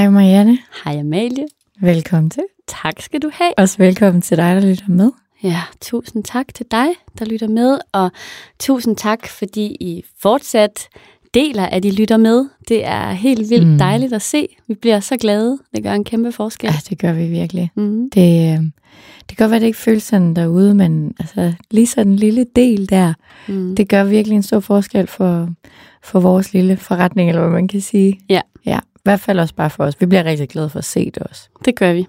Hej Marianne. Hej Amalie. Velkommen til. Tak skal du have. Også velkommen til dig, der lytter med. Ja, tusind tak til dig, der lytter med, og tusind tak, fordi I fortsat deler, at I lytter med. Det er helt vildt mm. dejligt at se. Vi bliver så glade. Det gør en kæmpe forskel. Ja, det gør vi virkelig. Mm. Det, øh, det kan godt være, det ikke føles sådan derude, men altså, lige sådan en lille del der, Mm. det gør virkelig en stor forskel for, for vores lille forretning, eller hvad man kan sige. Ja. Hvert fald også bare for os. Vi bliver rigtig glade for at se det også. Det gør vi.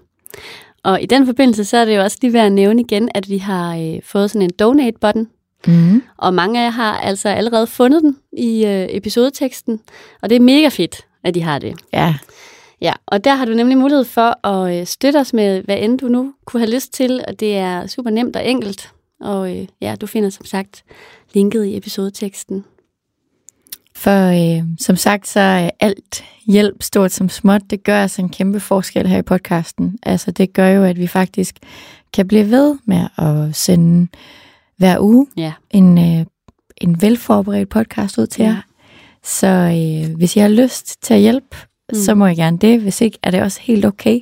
Og i den forbindelse, så er det jo også lige værd at nævne igen, at vi har øh, fået sådan en donate-button, Mm. og mange af jer har altså allerede fundet den i øh, episodeteksten, og det er mega fedt, at de har det. Ja, Ja, og der har du nemlig mulighed for at øh, støtte os med, hvad end du nu kunne have lyst til, og det er super nemt og enkelt. Og øh, ja, du finder som sagt linket i episodeteksten. For øh, som sagt, så er alt hjælp, stort som småt, det gør altså en kæmpe forskel her i podcasten. Altså det gør jo, at vi faktisk kan blive ved med at sende hver uge Ja. en, øh, en velforberedt podcast ud til Ja. jer. Så øh, hvis I har lyst til at hjælpe, mm. så må I gerne det. Hvis ikke, er det også helt okay.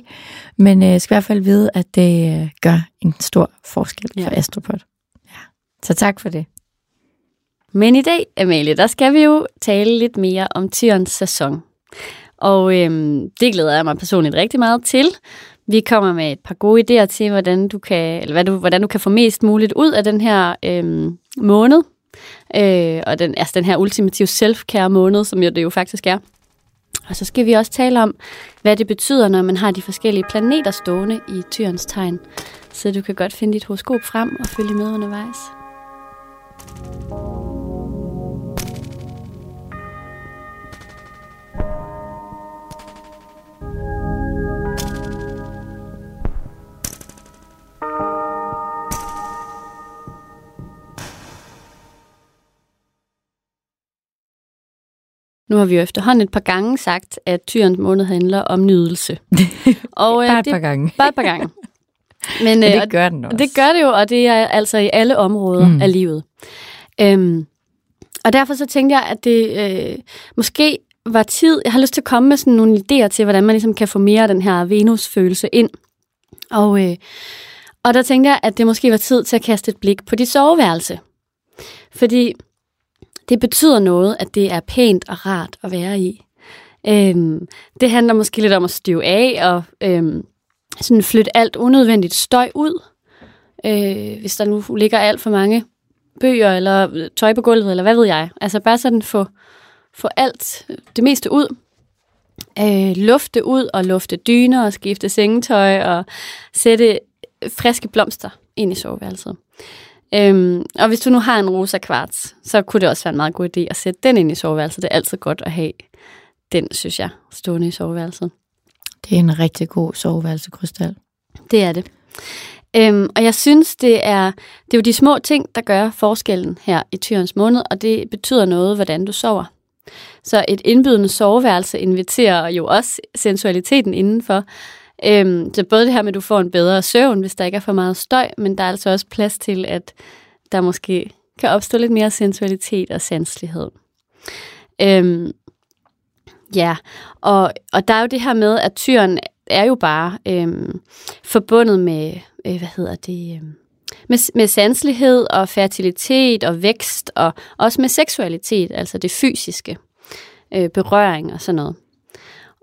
Men øh, skal i hvert fald vide, at det øh, gør en stor forskel Ja. for Astropod. Ja. Så tak for det. Men i dag, Amalie, der skal vi jo tale lidt mere om Tyrens sæson. Og øhm, det glæder jeg mig personligt rigtig meget til. Vi kommer med et par gode idéer til, hvordan du kan, eller hvad du, hvordan du kan få mest muligt ud af den her øhm, måned. Øh, og den, altså den her ultimative self-care måned, som jo det jo faktisk er. Og så skal vi også tale om, hvad det betyder, når man har de forskellige planeter stående i Tyrens tegn. Så du kan godt finde dit horoskop frem og følge med undervejs. Nu har vi jo efterhånden et par gange sagt, at tyrens måned handler om nydelse. Og, øh, Bare et det, par gange. Bare et par gange. Men, Ja, øh, det gør den også. og det gør det jo, og det er altså i alle områder mm. af livet. Øhm, og derfor så tænkte jeg, at det øh, måske var tid, jeg har lyst til at komme med sådan nogle idéer til, hvordan man ligesom kan få mere af den her Venus-følelse ind. Og, øh, og der tænkte jeg, at det måske var tid til at kaste et blik på dit soveværelse. Fordi det betyder noget, at det er pænt og rart at være i. Øhm, det handler måske lidt om at støve af og øhm, sådan flytte alt unødvendigt støj ud. Øh, hvis der nu ligger alt for mange bøger eller øh, tøj på gulvet, eller hvad ved jeg. Altså bare sådan få, få alt, øh, det meste ud. Øh, lufte ud og lufte dyner og skifte sengetøj og sætte friske blomster ind i soveværelset. Øhm, og hvis du nu har en rosa kvarts, så kunne det også være en meget god idé at sætte den ind i soveværelset. Det er altid godt at have den, synes jeg, stående i soveværelset. Det er en rigtig god soveværelsekrystal. Det er det. Øhm, og jeg synes, det er, det er jo de små ting, der gør forskellen her i tyrens måned, og det betyder noget, hvordan du sover. Så et indbydende soveværelse inviterer jo også sensualiteten indenfor. Øhm, så både det her med, at du får en bedre søvn, hvis der ikke er for meget støj, men der er altså også plads til, at der måske kan opstå lidt mere sensualitet og sanselighed. Øhm, ja, og, og der er jo det her med, at tyren er jo bare øhm, forbundet med, øh, hvad hedder det, øhm, med, med sanselighed og fertilitet og vækst, og også med seksualitet, altså det fysiske, øh, berøring og sådan noget.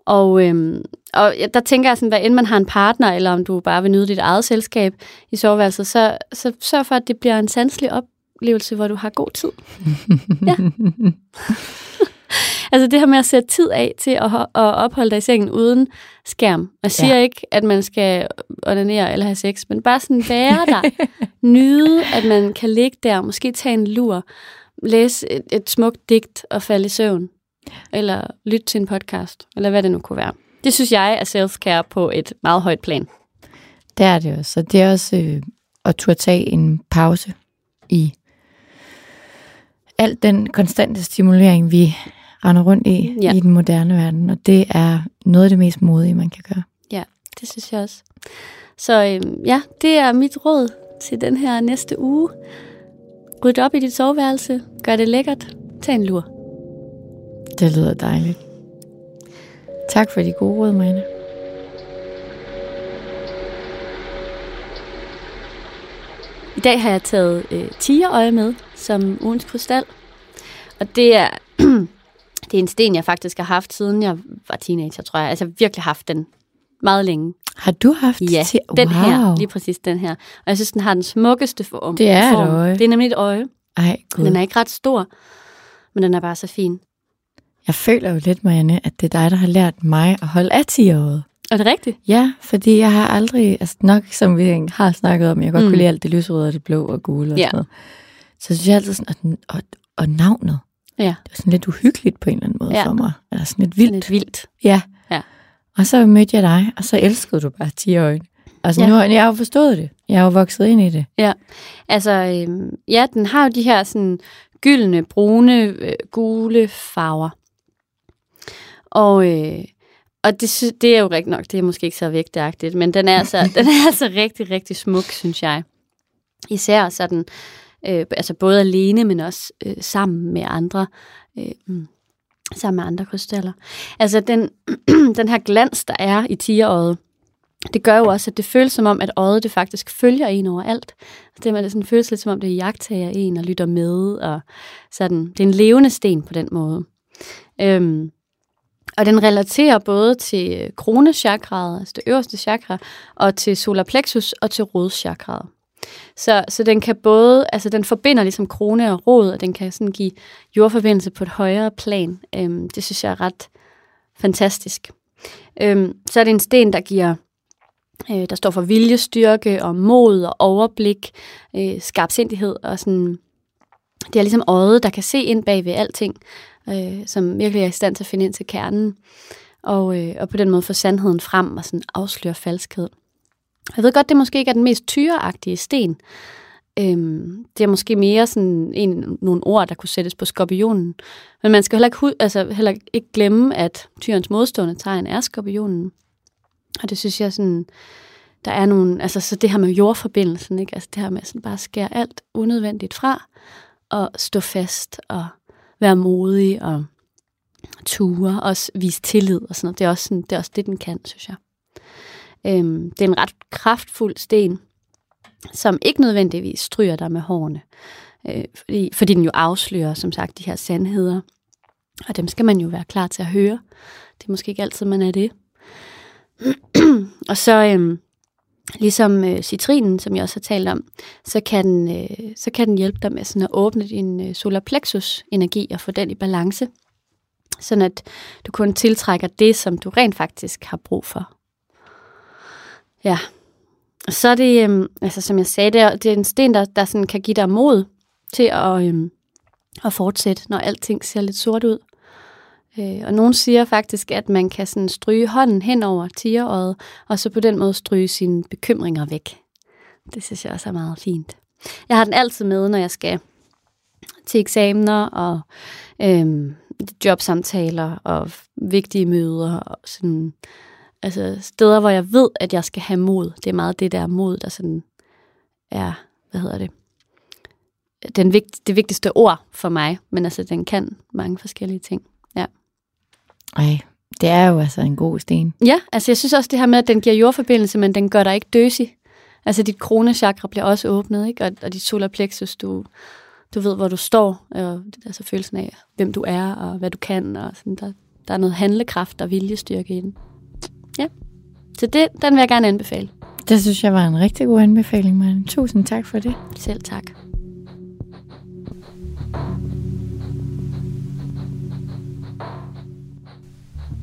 Og, øhm, og der tænker jeg sådan, hvad end man har en partner, eller om du bare vil nyde dit eget selskab i soveværelset, så, så sørg for, at det bliver en sanselig oplevelse, hvor du har god tid. Ja. altså det her med at sætte tid af til at, at opholde dig i sengen uden skærm. Jeg siger Ja. ikke, at man skal onanere eller have sex, men bare sådan være der. Nyde, at man kan ligge der, måske tage en lur, læse et, et smukt digt og falde i søvn. Eller lytte til en podcast, eller hvad det nu kunne være. Det synes jeg er self-care på et meget højt plan. Det er det også. Så det er også øh, at turde tage en pause i al den konstante stimulering, vi render rundt i Ja. i den moderne verden. Og det er noget af det mest modige, man kan gøre. Ja, det synes jeg også. Så øhm, ja, det er mit råd til den her næste uge. Ryd op i dit soveværelse. Gør det lækkert. Tag en lur. Det lyder dejligt. Tak for de gode råd, Marianne. I dag har jeg taget øh, tigerøje med som ugens krystal. Og det er, det er en sten, jeg faktisk har haft, siden jeg var teenager, tror jeg. Altså virkelig haft den meget længe. Har du haft Ja, til... den wow. her, lige præcis den her. Og jeg synes, den har den smukkeste form. Det er et form. øje. Det er nemlig et øje. Ej, Gud. Den er ikke ret stor, men den er bare så fin. Jeg føler jo lidt, Marianne, at det er dig, der har lært mig at holde af 10 året. Er det rigtigt? Ja, fordi jeg har aldrig, altså nok som vi har snakket om, jeg godt Mm. kunne lide alt det lyserøde og det blå og gule og Ja. sådan noget. Så synes jeg altid sådan, at, og, og navnet, Ja, det var sådan lidt uhyggeligt på en eller anden måde Ja. for mig. Eller sådan lidt vildt. vildt. lidt vildt. Ja. Ja. Og så mødte jeg dig, og så elskede du bare 10 øjne. Altså Ja. ja. nu har jeg har jo forstået det. Jeg har jo vokset ind i det. Altså, øhm, ja, den har jo de her sådan gyldne, brune, øh, gule farver. Og, øh, og det, det er jo rigtigt nok, det er måske ikke så vægtagtigt, men den er, altså, den er altså rigtig, rigtig smuk, synes jeg. Især sådan, øh, altså både alene, men også øh, sammen med andre, øh, mm, sammen med andre krystaller. Altså den, den her glans, der er i tigerøjet, det gør jo også, at det føles som om, at øjet det faktisk følger en overalt. Det, er, det sådan, føles lidt som om, det jagttager en og lytter med. Og sådan. Det er en levende sten på den måde. Øhm, og den relaterer både til kronechakraet, altså det øverste chakra, og til solar plexus og til rodchakraet. Så, så den kan både, altså den forbinder ligesom krone og rod, og den kan sådan give jordforbindelse på et højere plan. Øhm, det synes jeg er ret fantastisk. Øhm, så er det en sten, der giver øh, der står for viljestyrke og mod og overblik, øh, skarpsindighed og sådan. Det er ligesom øjet, der kan se ind bag ved alting, øh, som virkelig er i stand til at finde ind til kernen, og, øh, og på den måde få sandheden frem og sådan afsløre falskhed. Jeg ved godt, det måske ikke er den mest tyreagtige sten. Øhm, det er måske mere sådan en, nogle ord, der kunne sættes på skorpionen. Men man skal heller ikke, altså, heller ikke glemme, at tyrens modstående tegn er skorpionen. Og det synes jeg sådan, der er nogle, altså så det her med jordforbindelsen, ikke? Altså det her med sådan bare at skære alt unødvendigt fra, og stå fast, og være modig, og ture, og også vise tillid og sådan noget. Det er også, sådan, det, er også det, den kan, synes jeg. Øhm, det er en ret kraftfuld sten, som ikke nødvendigvis stryger dig med hårene, øh, fordi, fordi den jo afslører, som sagt, de her sandheder. Og dem skal man jo være klar til at høre. Det er måske ikke altid, man er det. og så øhm, ligesom øh, citrinen, som jeg også har talt om, så kan den, øh, så kan den hjælpe dig med sådan at åbne din øh, solar plexus energi og få den i balance, sådan at du kun tiltrækker det, som du rent faktisk har brug for. Ja, og så er det, øh, altså som jeg sagde, det er, det er en sten, der, der sådan kan give dig mod til at, øh, at fortsætte, når alting ser lidt sort ud. Øh, og nogen siger faktisk, at man kan sådan stryge hånden hen over tigeråret, og så på den måde stryge sine bekymringer væk. Det synes jeg også er meget fint. Jeg har den altid med, når jeg skal til eksamener og øhm, jobsamtaler og vigtige møder. Og sådan, altså steder, hvor jeg ved, at jeg skal have mod. Det er meget det der mod, der sådan er, hvad hedder det, den vigt, det vigtigste ord for mig. Men altså, den kan mange forskellige ting. Ej, det er jo altså en god sten. Ja, altså jeg synes også det her med, at den giver jordforbindelse, men den gør dig ikke døsig. Altså dit kronechakra bliver også åbnet, ikke? Og, og dit solar plexus, du, du ved, hvor du står, og altså følelsen af, hvem du er, og hvad du kan, og sådan, der, der er noget handlekraft og viljestyrke i den. Ja, så det, den vil jeg gerne anbefale. Det synes jeg var en rigtig god anbefaling, Marianne. Tusind tak for det. Selv tak.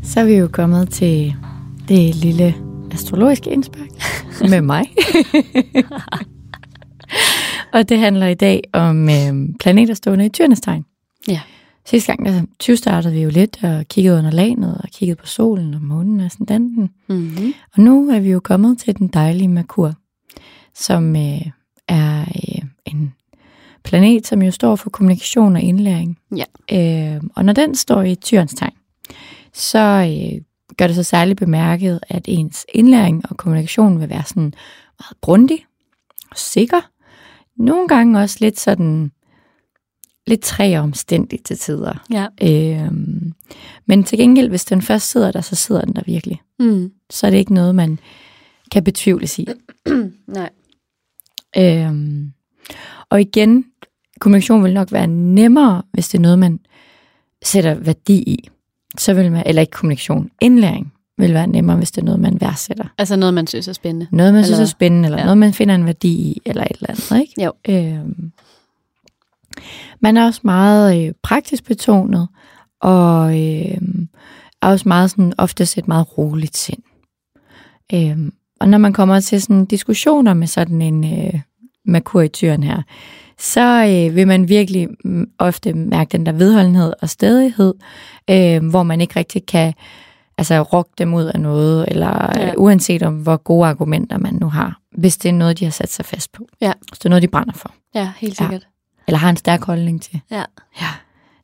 Så er vi jo kommet til det lille astrologiske indspark med mig. og det handler i dag om øh, planeter stående i Tyrnes tegn. Ja. sidste gang, der 20 startede vi jo lidt og kiggede under laget og kiggede på solen og månen og sådan den. Mm-hmm. Og nu er vi jo kommet til den dejlige Merkur, som øh, er øh, en planet, som jo står for kommunikation og indlæring. Ja. Øh, og når den står i tyrens tegn, så øh, gør det så særligt bemærket, at ens indlæring og kommunikation vil være sådan meget grundig og sikker. Nogle gange også lidt sådan lidt træ omstændig til tider. Ja. Øh, men til gengæld, hvis den først sidder der, så sidder den der virkelig. Mm. Så er det ikke noget, man kan betvivles i. Nej. Øhm, og igen, kommunikation vil nok være nemmere, hvis det er noget, man sætter værdi i. Så vil man, eller ikke kommunikation, indlæring vil være nemmere, hvis det er noget, man værdsætter. Altså noget, man synes er spændende. Noget, man synes er Eller- spændende, eller ja. noget, man finder en værdi i, eller et eller andet. Ikke? Jo. Øhm, man er også meget øh, praktisk betonet, og øh, er også meget sådan, oftest et meget roligt sind. Øhm, og når man kommer til sådan diskussioner med sådan en øh, Merkur i tyren her, så øh, vil man virkelig mm, ofte mærke den der vedholdenhed og stedighed, øh, hvor man ikke rigtig kan altså rokke dem ud af noget, eller Ja. ja. uanset om hvor gode argumenter man nu har, hvis det er noget, de har sat sig fast på. Ja. Hvis det er noget, de brænder for, Ja, helt Ja. sikkert. eller har en stærk holdning til. Ja. Ja.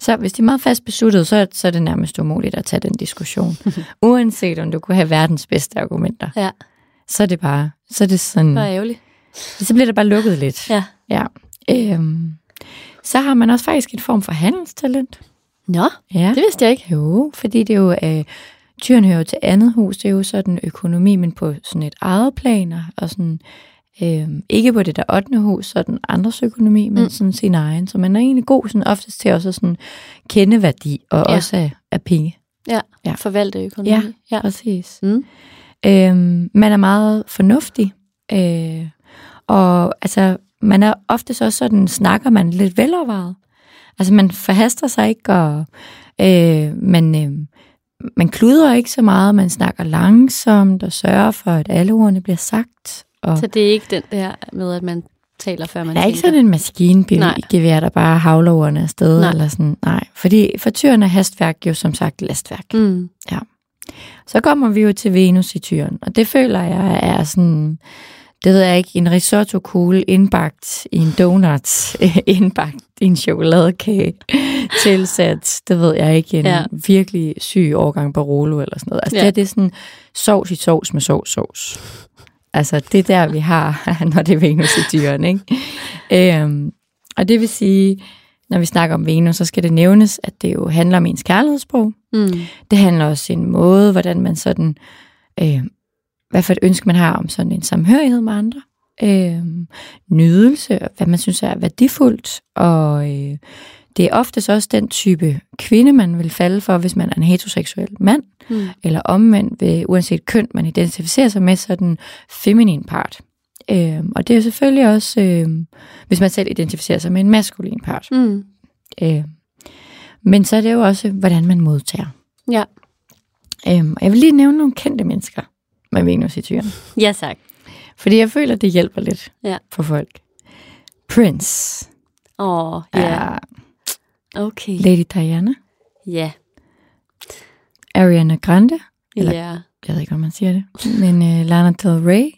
Så hvis de er meget fast besluttet, så, så er det nærmest umuligt at tage den diskussion. Uanset om du kunne have verdens bedste argumenter. Ja. Så er det bare, så er det sådan, var ærgerligt. så bliver det bare lukket lidt. Ja. ja. Øhm, så har man også faktisk en form for handelstalent. Nå, Ja. det vidste jeg ikke. Jo, fordi det er jo, øh, tyren hører jo til andet hus, det er jo sådan økonomi, men på sådan et eget planer, og sådan, øh, ikke på det der 8. hus, sådan andres økonomi, men Mm. sådan sin egen. Så man er egentlig god sådan oftest til også at sådan kende værdi, og ja. også af, af penge. Ja, Ja. forvalte økonomi. Ja. ja. Præcis. Mm. Øhm, man er meget fornuftig, øh, og altså, man er ofte så sådan, snakker man lidt velovervejet. Altså, man forhaster sig ikke, og øh, man, øh, man kluder ikke så meget, man snakker langsomt og sørger for, at alle ordene bliver sagt. Og Så det er ikke den der med, at man taler, før man der er ikke tænker. sådan en maskinbevær, der bare havler ordene afsted. Nej. Eller sådan. Nej, fordi for tyren er hastværk jo som sagt lastværk. Mm. Så kommer vi jo til Venus i tyren, og det føler jeg er sådan, det ved jeg ikke, en risotto-kugle indbagt i en donut, indbagt i en chokoladekage, tilsat, det ved jeg ikke, en Ja. virkelig syg årgang Barolo eller sådan noget. Altså Ja. det, her, det er sådan sovs i sovs med sovs sovs. Altså det er der, vi har, når det er Venus i tyren, ikke? Øhm, og det vil sige, når vi snakker om Venus, så skal det nævnes, at det jo handler om ens kærlighedssprog. Mm. Det handler også om en måde, hvordan man sådan, øh, hvad for et ønske man har om sådan en samhørighed med andre. Øh, nydelse, hvad man synes er værdifuldt, og øh, det er oftest også den type kvinde, man vil falde for, hvis man er en heteroseksuel mand, Mm. eller omvendt, ved, uanset køn, man identificerer sig med, så den feminin part. Øh, og det er selvfølgelig også, øh, hvis man selv identificerer sig med en maskulin part. Mm. Øh, men så er det jo også, hvordan man modtager. Ja. Øhm, og jeg vil lige nævne nogle kendte mennesker med Venus i tyren. Ja, tak. Fordi jeg føler, det hjælper lidt Ja. for folk. Prince. Åh, oh, ja. Yeah. Okay. Lady Diana. Ja. Ariana Grande. Eller- Ja. Jeg ved ikke, om man siger det. Men uh, Lana Del Rey.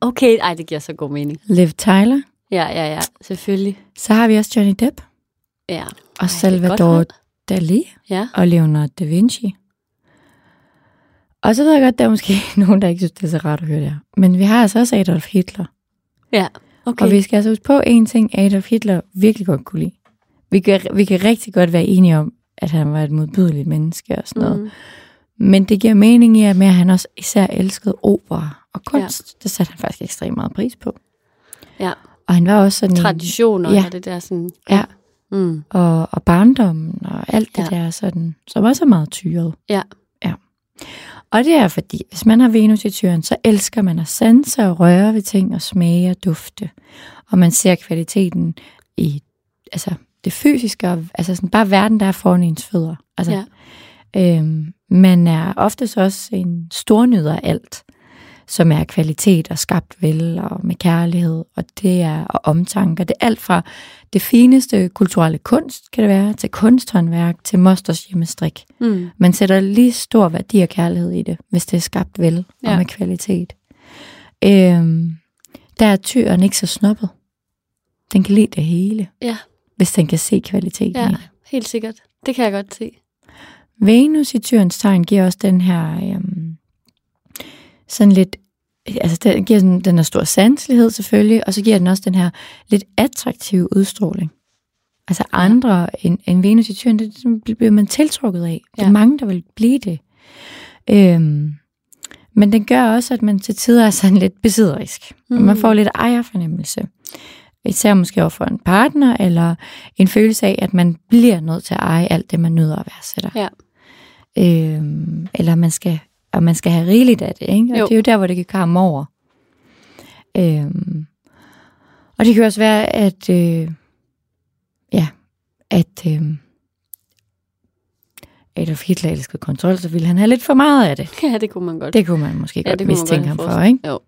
Okay, ej, det giver så god mening. Liv Tyler. Ja, ja, ja, selvfølgelig. Så har vi også Johnny Depp. Ja. Og Ej, Salvador. Dali. Ja. Og Leonardo da Vinci. Og så ved jeg godt, der er måske nogen, der ikke synes, det er så rart at høre det her. Men vi har altså også Adolf Hitler. Ja. Okay. Og vi skal altså huske på en ting, Adolf Hitler virkelig godt kunne lide. Vi kan, vi kan rigtig godt være enige om, at han var et modbydeligt menneske og sådan noget. Mm. Men det giver mening i, at med, at han også især elskede opera og kunst. Ja. Det satte han faktisk ekstremt meget pris på. Ja. Og han var også sådan en, Traditioner Ja. og det der sådan... Ja. Mm. og, og barndommen og alt det Ja. ja. der sådan, som også er meget tyret. Ja. ja. Og det er fordi, hvis man har Venus i tyren, så elsker man at sanse og røre ved ting og smage og dufte. Og man ser kvaliteten i altså det fysiske, og, altså sådan bare verden, der er foran ens fødder. Altså, Ja. øhm, man er oftest også en stor nyder af alt. Som er kvalitet og skabt vel og med kærlighed, og det er og omtanker. Det er alt fra det fineste kulturelle kunst, kan det være, til kunsthåndværk, til mosters hjemmestrik. Mm. Man sætter lige stor værdi og kærlighed i det, hvis det er skabt vel. Ja. og med kvalitet. Øhm, der er tyren ikke så snobbet. Den kan lide det hele, Ja, hvis den kan se kvaliteten ja, i det. helt sikkert. Det kan jeg godt se. Venus i tyrens tegn giver også den her øhm, sådan lidt, altså den giver sådan, den her stor sanselighed selvfølgelig, og så giver den også den her lidt attraktive udstråling. Altså andre end, end Venus i tyren, det, det bliver man tiltrukket af. Ja. Der er mange, der vil blive det. Øhm, men den gør også, at man til tider er sådan lidt besidderisk. Mm. Man får lidt ejerfornemmelse. Især måske over for en partner, eller en følelse af, at man bliver nødt til at eje alt det, man nyder at værdsætter. Ja. Øhm, eller man skal, og man skal have rigeligt af det, ikke? Og Jo. det er jo der, hvor det kan komme over. Øhm, og det kan også være, at øh, ja, at øh, Adolf Hitler elskede kontrol, så ville han have lidt for meget af det. Ja, det kunne man godt. Det kunne man måske ja, godt mistænke ham for, ikke? Jo,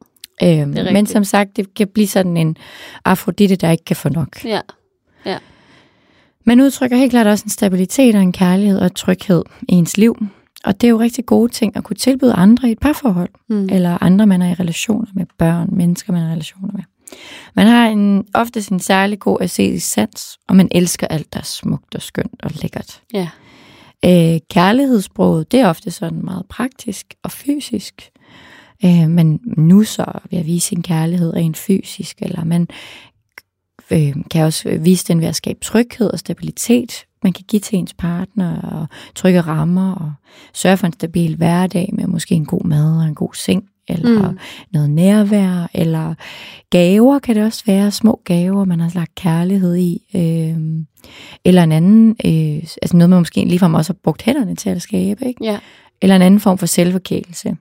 Øhm, men som sagt, det kan blive sådan en Afrodite, der ikke kan få nok. ja. Man udtrykker helt klart også en stabilitet og en kærlighed og tryghed i ens liv. Og det er jo rigtig gode ting at kunne tilbyde andre i et parforhold. Mm. Eller andre, man er i relationer med, børn, mennesker, man er i relationer med. Man har en, ofte en særlig god æstetisk sans, og man elsker alt, der er smukt og skønt og lækkert. Ja. Øh, kærlighedssproget, det er ofte sådan meget praktisk og fysisk. Øh, man nusser ved at vise sin kærlighed rent fysisk, eller man øh, kan også vise den ved at skabe tryghed og stabilitet. Man kan give til ens partner og trygge rammer og sørge for en stabil hverdag med måske en god mad og en god seng, eller Mm. noget nærvær, eller gaver kan det også være, små gaver, man har lagt kærlighed i, øh, eller en anden, øh, altså noget man måske ligefrem også har brugt hænderne til at skabe, ikke? Ja. eller en anden form for selvforkælelse.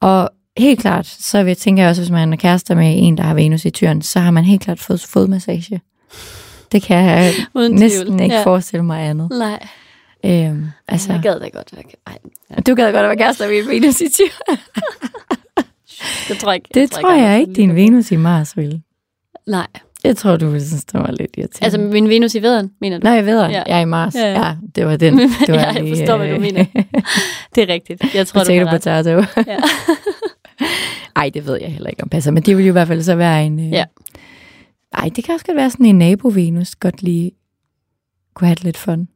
Og helt klart, så vil jeg tænke også, hvis man er kærester med en, der har Venus i tyren, så har man helt klart fået fodmassage. Det kan jeg næsten ikke ja. forestille mig andet. Nej, Øhm, altså, jeg gad da godt. Jeg kan- Ej, ja. du gad godt at være kærester med en Venus i tyren. det tror jeg ikke. Det tror jeg ikke, din Venus i Mars vil. Nej, Jeg tror, du ville synes, det var lidt irriterende. altså min Venus i vederen, mener du? Nej, jeg ved, Ja. jeg er i Mars. Ja, Ja, ja. det var den. Det var Ja, jeg forstår, hvad du mener. Det er rigtigt. Jeg tror, du potato, har ret. potato. Ja. Ej, det ved jeg heller ikke om passer, men det vil jo i hvert fald så være en... Øh... Ja. Ej, det kan også godt være sådan en nabo-Venus, godt lige kunne have det lidt fun.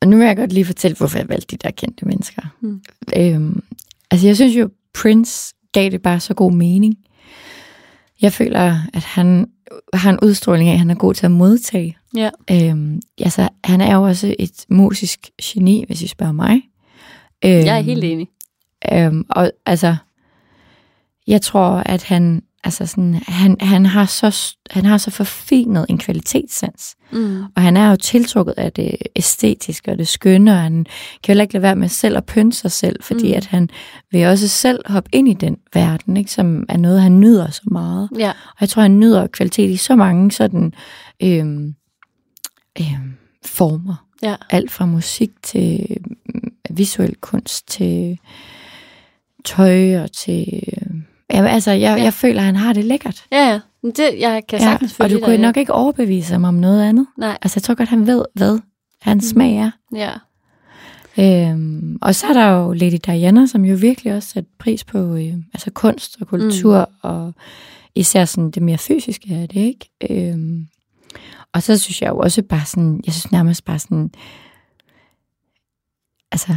Og nu vil jeg godt lige fortælle, hvorfor jeg valgte de der kendte mennesker. Mm. Øhm, altså, jeg synes jo, Prince gav det bare så god mening. Jeg føler, at han har en udstråling af, at han er god til at modtage. Ja. Øhm, altså, han er jo også et musisk geni, hvis I spørger mig. Øhm, Jeg er helt enig. Øhm, og altså, jeg tror, at han, altså sådan, han, han, har så, han har så forfinet en kvalitetssans. Mm. Og han er jo tiltrukket af det æstetiske og det skønne, og han kan heller ikke lade være med selv at pynte sig selv, fordi Mm. mm. at han vil også selv hoppe ind i den verden, ikke, som er noget, han nyder så meget. Ja. Og jeg tror, han nyder kvalitet i så mange sådan øhm, øhm, former. Ja. Alt fra musik til øhm, visuel kunst til tøj og til... øhm, Ja, altså, jeg, Ja. ja. jeg føler, at han har det lækkert. Ja, ja. Men Det, jeg kan sagtens og følge du dig, kunne ja. nok ikke overbevise ham om noget andet. Nej, Altså, jeg tror godt, han ved, hvad hans Mm. smag er. ja. Øhm, og så er der jo Lady Diana, som jo virkelig også sat pris på øh, altså kunst og kultur, mm. og især sådan det mere fysiske af det, ikke? Øhm, og så synes jeg jo også bare sådan, jeg synes nærmest bare sådan, altså,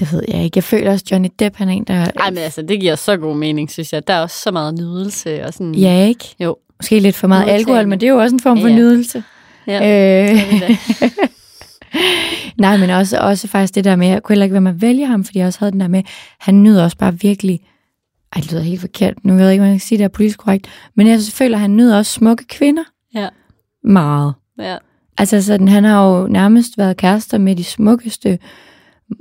det ved jeg ikke. Jeg føler også, Johnny Depp, han er en, der... Ej, men altså, det giver så god mening, synes jeg. Der er også så meget nydelse og sådan... Ja, ikke? Jo. Måske lidt for meget Modtagende. alkohol, men det er jo også en form for Ja, nydelse. Ja. Øh. Nej, men også, også faktisk det der med, jeg kunne heller ikke være med at vælge ham, fordi jeg også havde den der med, han nyder også bare virkelig, ej, det lyder helt forkert, nu ved jeg ikke, hvordan jeg kan sige det er politisk korrekt, men jeg føler, at han nyder også smukke kvinder Ja. meget. ja. Altså sådan, han har jo nærmest været kærester med de smukkeste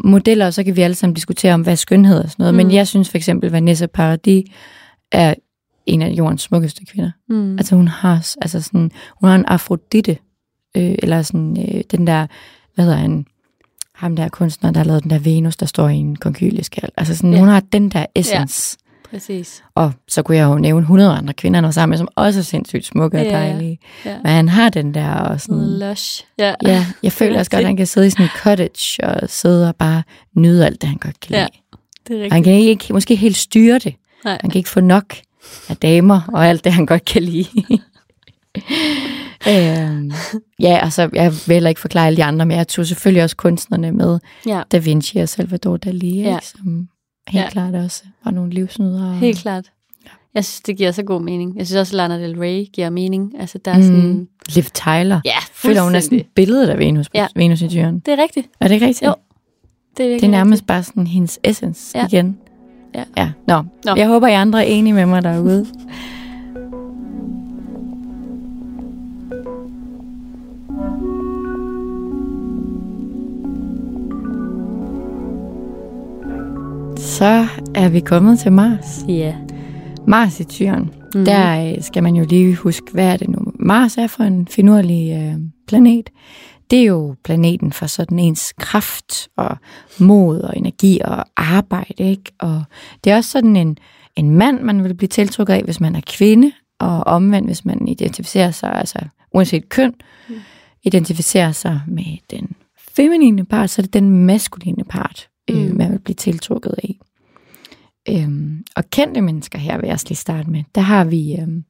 modeller, og så kan vi alle sammen diskutere om, hvad er skønhed og sådan noget, mm. Men jeg synes for eksempel, Vanessa Paradis er en af jordens smukkeste kvinder. Mm. Altså hun har, altså sådan, hun har en afrodite, øh, eller sådan øh, den der, hvad hedder han, ham der kunstner, der har lavet den der Venus, der står i en konkylieskal. Altså sådan, Ja. ja. hun har den der essence. Præcis. Og så kunne jeg jo nævne 100 andre kvinder, han var sammen med, som også er sindssygt smukke og dejlige. Ja. Men han har den der og sådan... Lush. Ja. Ja, jeg føler også godt, at han kan sidde i sådan en cottage og sidde og bare nyde alt det, han godt kan lide. det er rigtigt. Han kan ikke, måske helt styre det. Nej. Han kan ikke få nok af damer og alt det, han godt kan lide. øhm, ja, altså, jeg vil heller ikke forklare alle de andre, men jeg tog selvfølgelig også kunstnerne med. Ja, Da Vinci og Salvador Dali, Ja. som helt Ja. klart også var nogle livsnydere. helt klart. Jeg synes, det giver så god mening. Jeg synes også, Lana Del Rey giver mening. Altså, der er sådan... Mm. Liv Tyler. Ja, Føler hun er sådan billedet af Venus, Ja. ja. Venus i tyren. Det er rigtigt. Er det ikke rigtigt? Jo, Det er, Det er nærmest bare sådan hendes essence Ja. ja. igen. Ja. ja. Nå. Nå, jeg håber, I andre er enige med mig derude. Så er vi kommet til Mars. Ja. Mars i tyren. Mm-hmm. Der øh, skal man jo lige huske, hvad er det nu? Mars er for en finurlig øh, planet. Det er jo planeten for sådan ens kraft og mod og energi og arbejde, ikke? Og det er også sådan en, en mand, man vil blive tiltrukket af, hvis man er kvinde, og omvendt, hvis man identificerer sig, altså uanset køn, Mm. identificerer sig med den feminine part, så er det den maskuline part, øh, Mm. man vil blive tiltrukket af. Øhm, og kendte mennesker her vil jeg også lige starte med. Der har vi, øhm,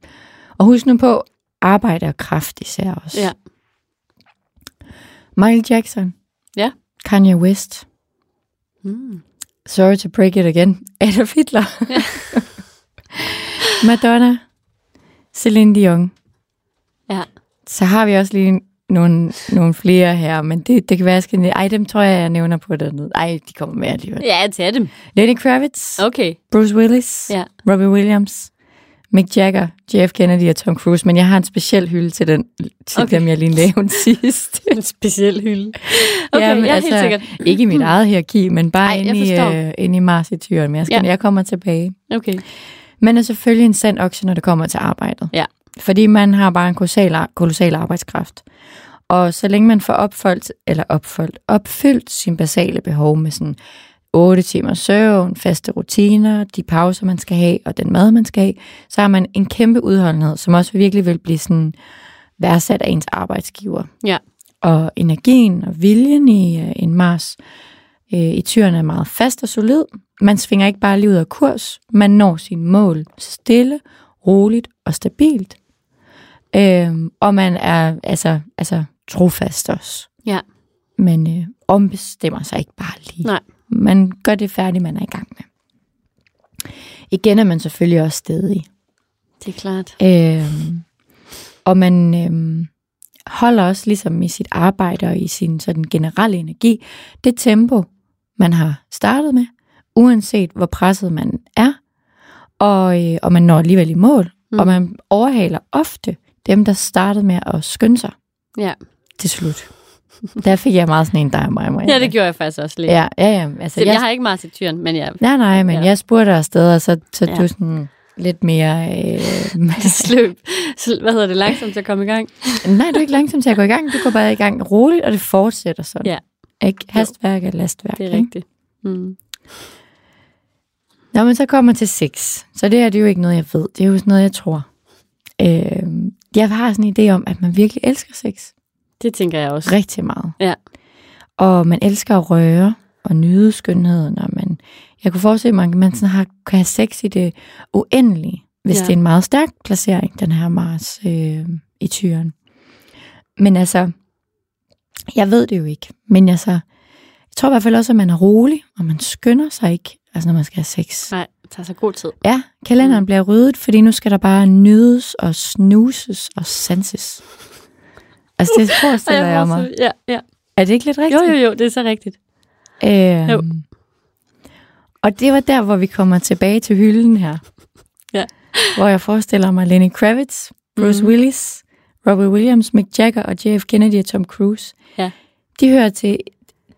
og husk nu på, arbejde og kraft især også. Ja. Michael Jackson. Ja. Kanye West. Mm. Sorry to break it again. Adolf Hitler. Ja. Madonna. Celine Dion. Ja. Så har vi også lige nogle, nogle flere her, men det, det kan være, jeg skal... Ej, dem tror jeg, jeg nævner på dernede. Ej, de kommer med alligevel. Ja, tag dem. Lenny Kravitz. Okay. Bruce Willis. Ja. Robbie Williams. Mick Jagger, JF Kennedy og Tom Cruise, men jeg har en speciel hylde til, den, til Okay. dem, jeg lige nævnte sidst. En speciel hylde. Okay, Ja, men ja, altså, helt sikkert. Ikke i mit eget hierarki, men bare Ej, jeg inde, i, øh, inde i Mars i tyren. Men jeg, skal, ja. jeg kommer tilbage. Okay. Man er selvfølgelig en sand okse, når det kommer til arbejdet. Ja. Fordi man har bare en kolossal, kolossal arbejdskraft. Og så længe man får opfoldt, eller opfoldt, opfyldt sine basale behov med sådan 8 timer søvn, faste rutiner, de pauser, man skal have, og den mad, man skal have, så har man en kæmpe udholdenhed, som også virkelig vil blive sådan værdsat af ens arbejdsgiver. Ja. Og energien og viljen i øh, en Mars øh, i tyren er meget fast og solid. Man svinger ikke bare lige ud af kurs. Man når sine mål stille, roligt og stabilt. Øhm, og man er altså, altså trofast også. Ja. Men øh, ombestemmer sig ikke bare lige. Nej. Man gør det færdigt, man er i gang med. Igen er man selvfølgelig også stedig. Det er klart. Øhm, og man øhm, holder også ligesom i sit arbejde og i sin sådan generelle energi, det tempo, man har startet med, uanset hvor presset man er, og, øh, og man når alligevel i mål, mm. og man overhaler ofte dem, der startede med at skynde sig Ja. til slut. Der fik jeg meget sådan en, der er mig, mig. ja, det gjorde jeg faktisk også lidt. Ja, ja, ja. Altså, Så jeg, jeg, har ikke meget til tyren, men jeg nej, nej, men Ja. jeg spurgte afsted, og så, så Ja. du sådan lidt mere... Øh, sløb. Sl- Hvad hedder det? Langsomt til at komme i gang. Nej, du er ikke langsom til at gå i gang. Du går bare i gang roligt, og det fortsætter sådan. Ja. Ikke? Hastværk er lastværk. Det er ikke? rigtigt. Mm. Når man så kommer til sex, så det her det er jo ikke noget, jeg ved. Det er jo sådan noget, jeg tror. Øh, jeg har sådan en idé om, at man virkelig elsker sex Det tænker jeg også. rigtig meget. Ja. Og man elsker at røre og nyde skønheden. Og man, jeg kunne forestille mig, at man sådan har, kan have sex i det uendelige, hvis Ja. det er en meget stærk placering, den her Mars øh, i tyren. Men altså, jeg ved det jo ikke. Men altså, jeg tror i hvert fald også, at man er rolig, og man skynder sig ikke, altså når man skal have sex. Nej, tager sig god tid. Ja, kalenderen bliver ryddet, fordi nu skal der bare nydes og snuses og sanses. Altså, det forestiller jeg mig. Ja, ja. Er det ikke lidt rigtigt? Jo, jo, jo, det er så rigtigt. Øhm, Jo. Og det var der, hvor vi kommer tilbage til hylden her. Ja. Hvor jeg forestiller mig Lenny Kravitz, Bruce mm. Willis, Robbie Williams, Mick Jagger og JF Kennedy og Tom Cruise. Ja. De hører til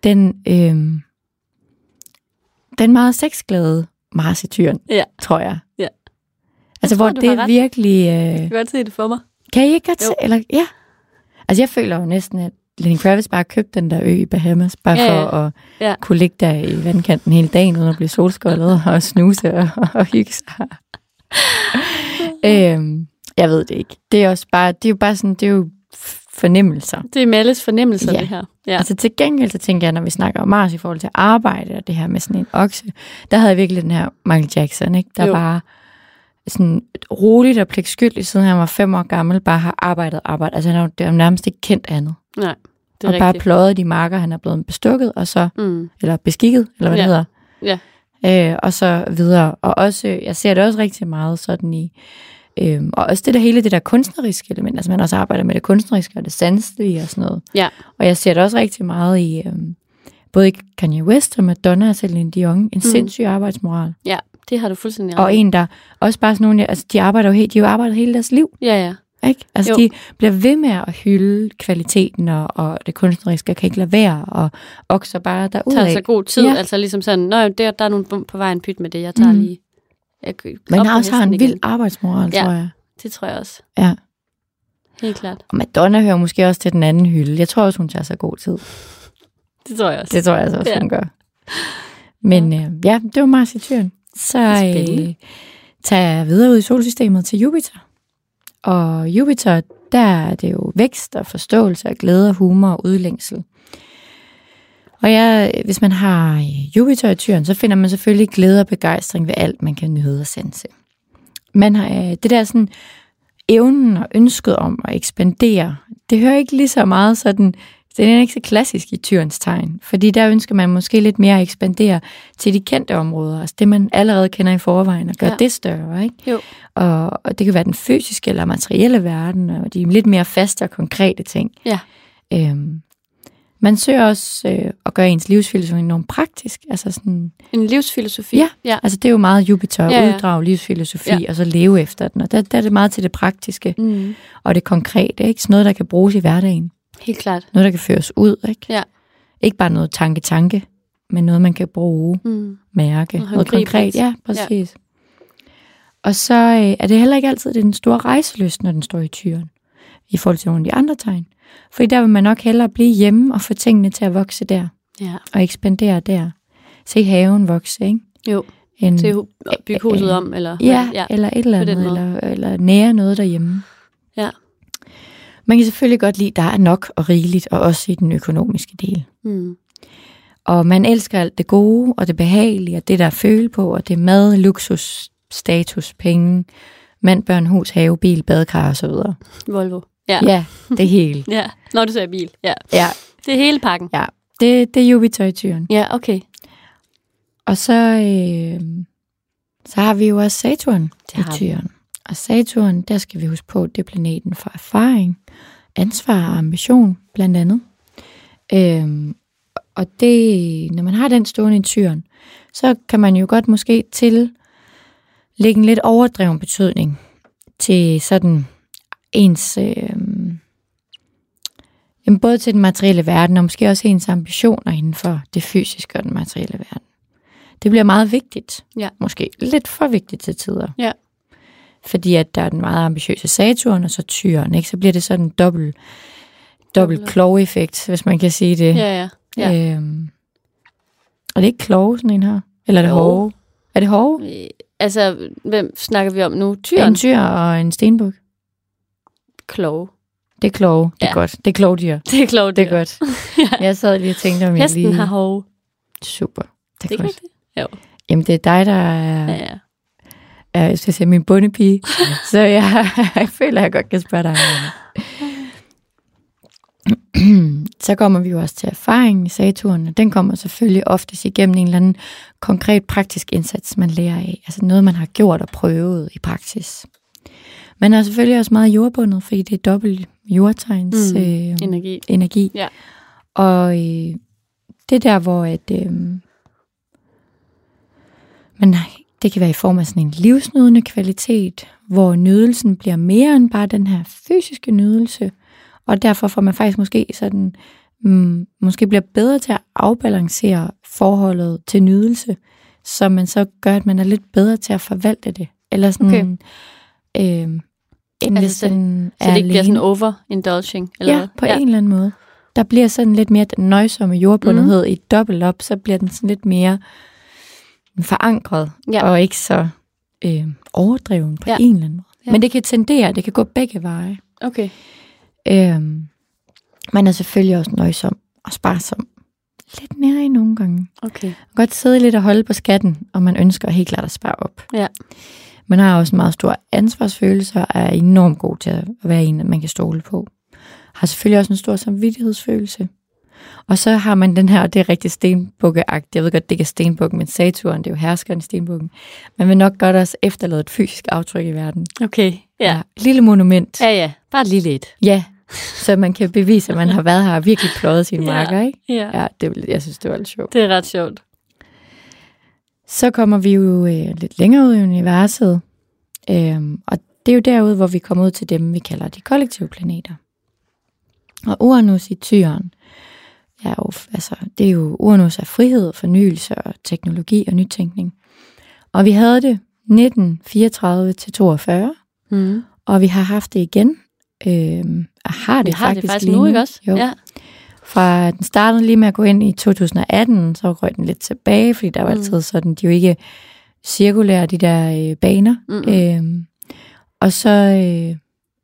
den, øhm, den meget sexglade Mars i tyren, Ja. tror jeg. Ja. Altså, tror, hvor det er virkelig... Øh, Du kan godt se det for mig. kan I ikke godt Jo. se? Eller, ja. Altså, jeg føler jo næsten, at Lenny Kravitz bare købte den der ø i Bahamas, bare Ja, for ja. at Ja. kunne ligge der i vandkanten hele dagen, uden at blive solskoldet og snuse og, og hygge sig. øhm, jeg ved det ikke. Det er også bare, det er jo bare sådan, det er jo fornemmelser. Det er Melles fornemmelse, Ja. det her. Ja. Altså til gengæld, så tænker jeg, når vi snakker om Mars i forhold til arbejde og det her med sådan en okse, der havde jeg virkelig den her Michael Jackson, ikke? der Jo. bare sådan roligt og pligtskyldigt, siden han var fem år gammel, bare har arbejdet og arbejdet. Altså han har nærmest ikke kendt andet. Nej, det og er bare rigtigt. pløjet de marker, han er blevet bestukket, og så, Mm. eller beskikket, eller hvad Ja. det hedder. Ja. Øh, og så videre. Og også, jeg ser det også rigtig meget sådan i, øhm, og også det der hele det der kunstneriske element, altså man også arbejder med det kunstneriske og det sanselige og sådan noget. Ja. Og jeg ser det også rigtig meget i, øhm, både i Kanye West og Madonna og Celine Dion, en mm. sindssyg arbejdsmoral. Ja, det har du fuldstændig Og ret i. en, der også bare sådan nogle, altså de arbejder jo helt, de jo arbejdet hele deres liv, Ja, ja. ikke? Altså Jo. de bliver ved med at hylde kvaliteten og, og det kunstneriske, og kan ikke lade være, og okser bare derudad. Tager sig god tid. Ja. Altså ligesom sådan, Nå, der, der er bump på vejen, pyt med det. Jeg tager Mhm. lige... Jeg, Men op har også har en hesten vild igen. arbejdsmoral, Ja. tror jeg. Det tror jeg også. Ja. Helt klart. Og Madonna hører måske også til den anden hylde. Jeg tror også, hun tager sig god tid. Det tror jeg også. Det tror jeg altså også, Ja. ja. hun gør. Men øh, ja, det var Mars i tyren. Så øh, tager jeg videre ud i solsystemet til Jupiter. Og Jupiter, der er det jo vækst og forståelse og glæde og humor og udlængsel. Og jeg, hvis man har øh, Jupiter i tyren, så finder man selvfølgelig glæde og begejstring ved alt, man kan nyde og sanse. Man har øh, det der sådan evnen og ønsket om at ekspandere, det hører ikke lige så meget sådan, det er ikke så klassisk i tyrens tegn, fordi der ønsker man måske lidt mere at ekspandere til de kendte områder, altså det man allerede kender i forvejen, og gøre Ja. ja. det større, ikke? Jo. Og, og det kan være den fysiske eller materielle verden, og de lidt mere faste og konkrete ting. Ja. Øhm, man søger også øh, at gøre ens livsfilosofi enormt praktisk, altså sådan, En livsfilosofi. Ja. ja. altså det er jo meget Jupiter, Ja, ja. uddrage livsfilosofi, Ja. og så leve efter den, og der, der er det meget til det praktiske Mm. og det konkrete, ikke? Sådan noget, der kan bruges i hverdagen. Helt klart. Noget, der kan føres ud, ikke? Ja. Ikke bare noget tanke-tanke, men noget, man kan bruge, Mm. mærke. Noget Noget konkret. Ja, præcis. Og så øh, er det heller ikke altid den store rejseløst, når den står i tyren, i forhold til nogle af de andre tegn. For der vil man nok hellere blive hjemme og få tingene til at vokse der, Ja. og ekspandere der. Se haven vokse, ikke? Jo. En, Til at bygge huset om, eller... ja, ja. eller et eller andet, eller, eller nære noget derhjemme. Ja. Man kan selvfølgelig godt lide, at der er nok og rigeligt, og også i den økonomiske del. Mm. Og man elsker alt det gode, og det behagelige, og det der er føle på, og det er mad, luksus, status, penge, mand, børn, hus, have, bil, badekar og så videre. Volvo. Ja. Ja, det hele. ja. Når du ser bil. Ja. Ja, Det er hele pakken. ja. Det, det er Jupiter i tyren. Ja, okay. Og så, øh, så har vi jo også Saturn Det i tyren. Og Saturn, der skal vi huske på, det er planeten for erfaring, ansvar og ambition, blandt andet. Øhm, og det, når man har den stående i tyren, så kan man jo godt måske til lægge en lidt overdreven betydning til sådan ens, øh, jamen både til den materielle verden, og måske også ens ambitioner inden for det fysiske og den materielle verden. Det bliver meget vigtigt. Ja. Måske lidt for vigtigt til tider. Ja. Fordi at der er den meget ambitiøse Saturn, og så tyren, ikke? så bliver det sådan en dobbelt, dobbelt kloge-effekt, hvis man kan sige det. Ja, ja. ja. Øhm, og det er ikke kloge, sådan en her? Eller er det hårde? Er det hårde? Øh, Altså, hvem snakker vi om nu? En Tyren? tyr og en stenbuk. Kloge. Det er kloge. Det er Ja. godt. Det er kloge dyr. Det er klogt. Det er godt. Jeg sad lige og tænkte, om jeg Hesten lige... har hove. Super. Det Det er ikke godt. rigtigt? Jo. Jamen, det er dig, der er, Ja, ja. er jeg skal sige, min bundepige. så jeg, jeg føler, at jeg godt kan spørge dig. så kommer vi jo også til erfaringen i Saturn, og den kommer selvfølgelig oftest igennem en eller anden konkret praktisk indsats, man lærer af. Altså noget, man har gjort og prøvet i praksis. Man er selvfølgelig også meget jordbundet, fordi det er dobbelt jordtegns Mm. øh, Energi. energi. Ja. Og øh, det er der, hvor at, øh, men det kan være i form af sådan en livsnydende kvalitet, hvor nydelsen bliver mere end bare den her fysiske nydelse, og derfor får man faktisk måske sådan, mm, måske bliver bedre til at afbalancere forholdet til nydelse, så man så gør, at man er lidt bedre til at forvalte det. Eller sådan, Okay. øh, end Altså, hvis så Så det ikke bliver sådan alene. overindulging? Eller Ja, hvad? på ja. en eller anden måde. der bliver sådan lidt mere den nøjsomme jordbundethed mm. i dobbelt op, så bliver den sådan lidt mere forankret, Ja. og ikke så øh, overdreven på Ja. en eller anden måde. Ja. Men det kan tendere, det kan gå begge veje. Okay. Øhm, man er selvfølgelig også nøjsom og sparsom. Lidt mere i nogle gange. Okay. Man kan godt sidde lidt og holde på skatten, og man ønsker helt klart at spare op. Ja. Man har også en meget stor ansvarsfølelse og er enormt god til at være en, man kan stole på. Har selvfølgelig også en stor samvittighedsfølelse. Og så har man den her, og det er rigtig stenbukkeagtigt. Jeg ved godt, det ikke er stenbukken, men Saturn, det er jo herskeren i stenbukken. Man vil nok godt også efterlade et fysisk aftryk i verden. Okay. Ja. Et lille monument. Ja, ja. Bare lille et. Ja, så man kan bevise, at man har været her og virkelig pløjet sine Ja. marker, ikke? Ja. Ja, det, jeg synes, det var lidt sjovt. Det er ret sjovt. Så kommer vi jo øh, lidt længere ud i universet, øhm, og det er jo derude, hvor vi kommer ud til dem, vi kalder de kollektive planeter. Og Uranus i tyren, er jo, altså, det er jo Uranus af frihed, fornyelse og teknologi og nytænkning. Og vi havde det 1934 til 42, Mm. og vi har haft det igen. Øhm, og har det Vi har faktisk, det faktisk nu, ikke også? Jo. Ja. Fra den startede lige med at gå ind i 2018, så røg den lidt tilbage, fordi der var Mm. altid sådan, de jo ikke cirkulære, de der øh, baner. Mm. Øhm, og så, øh,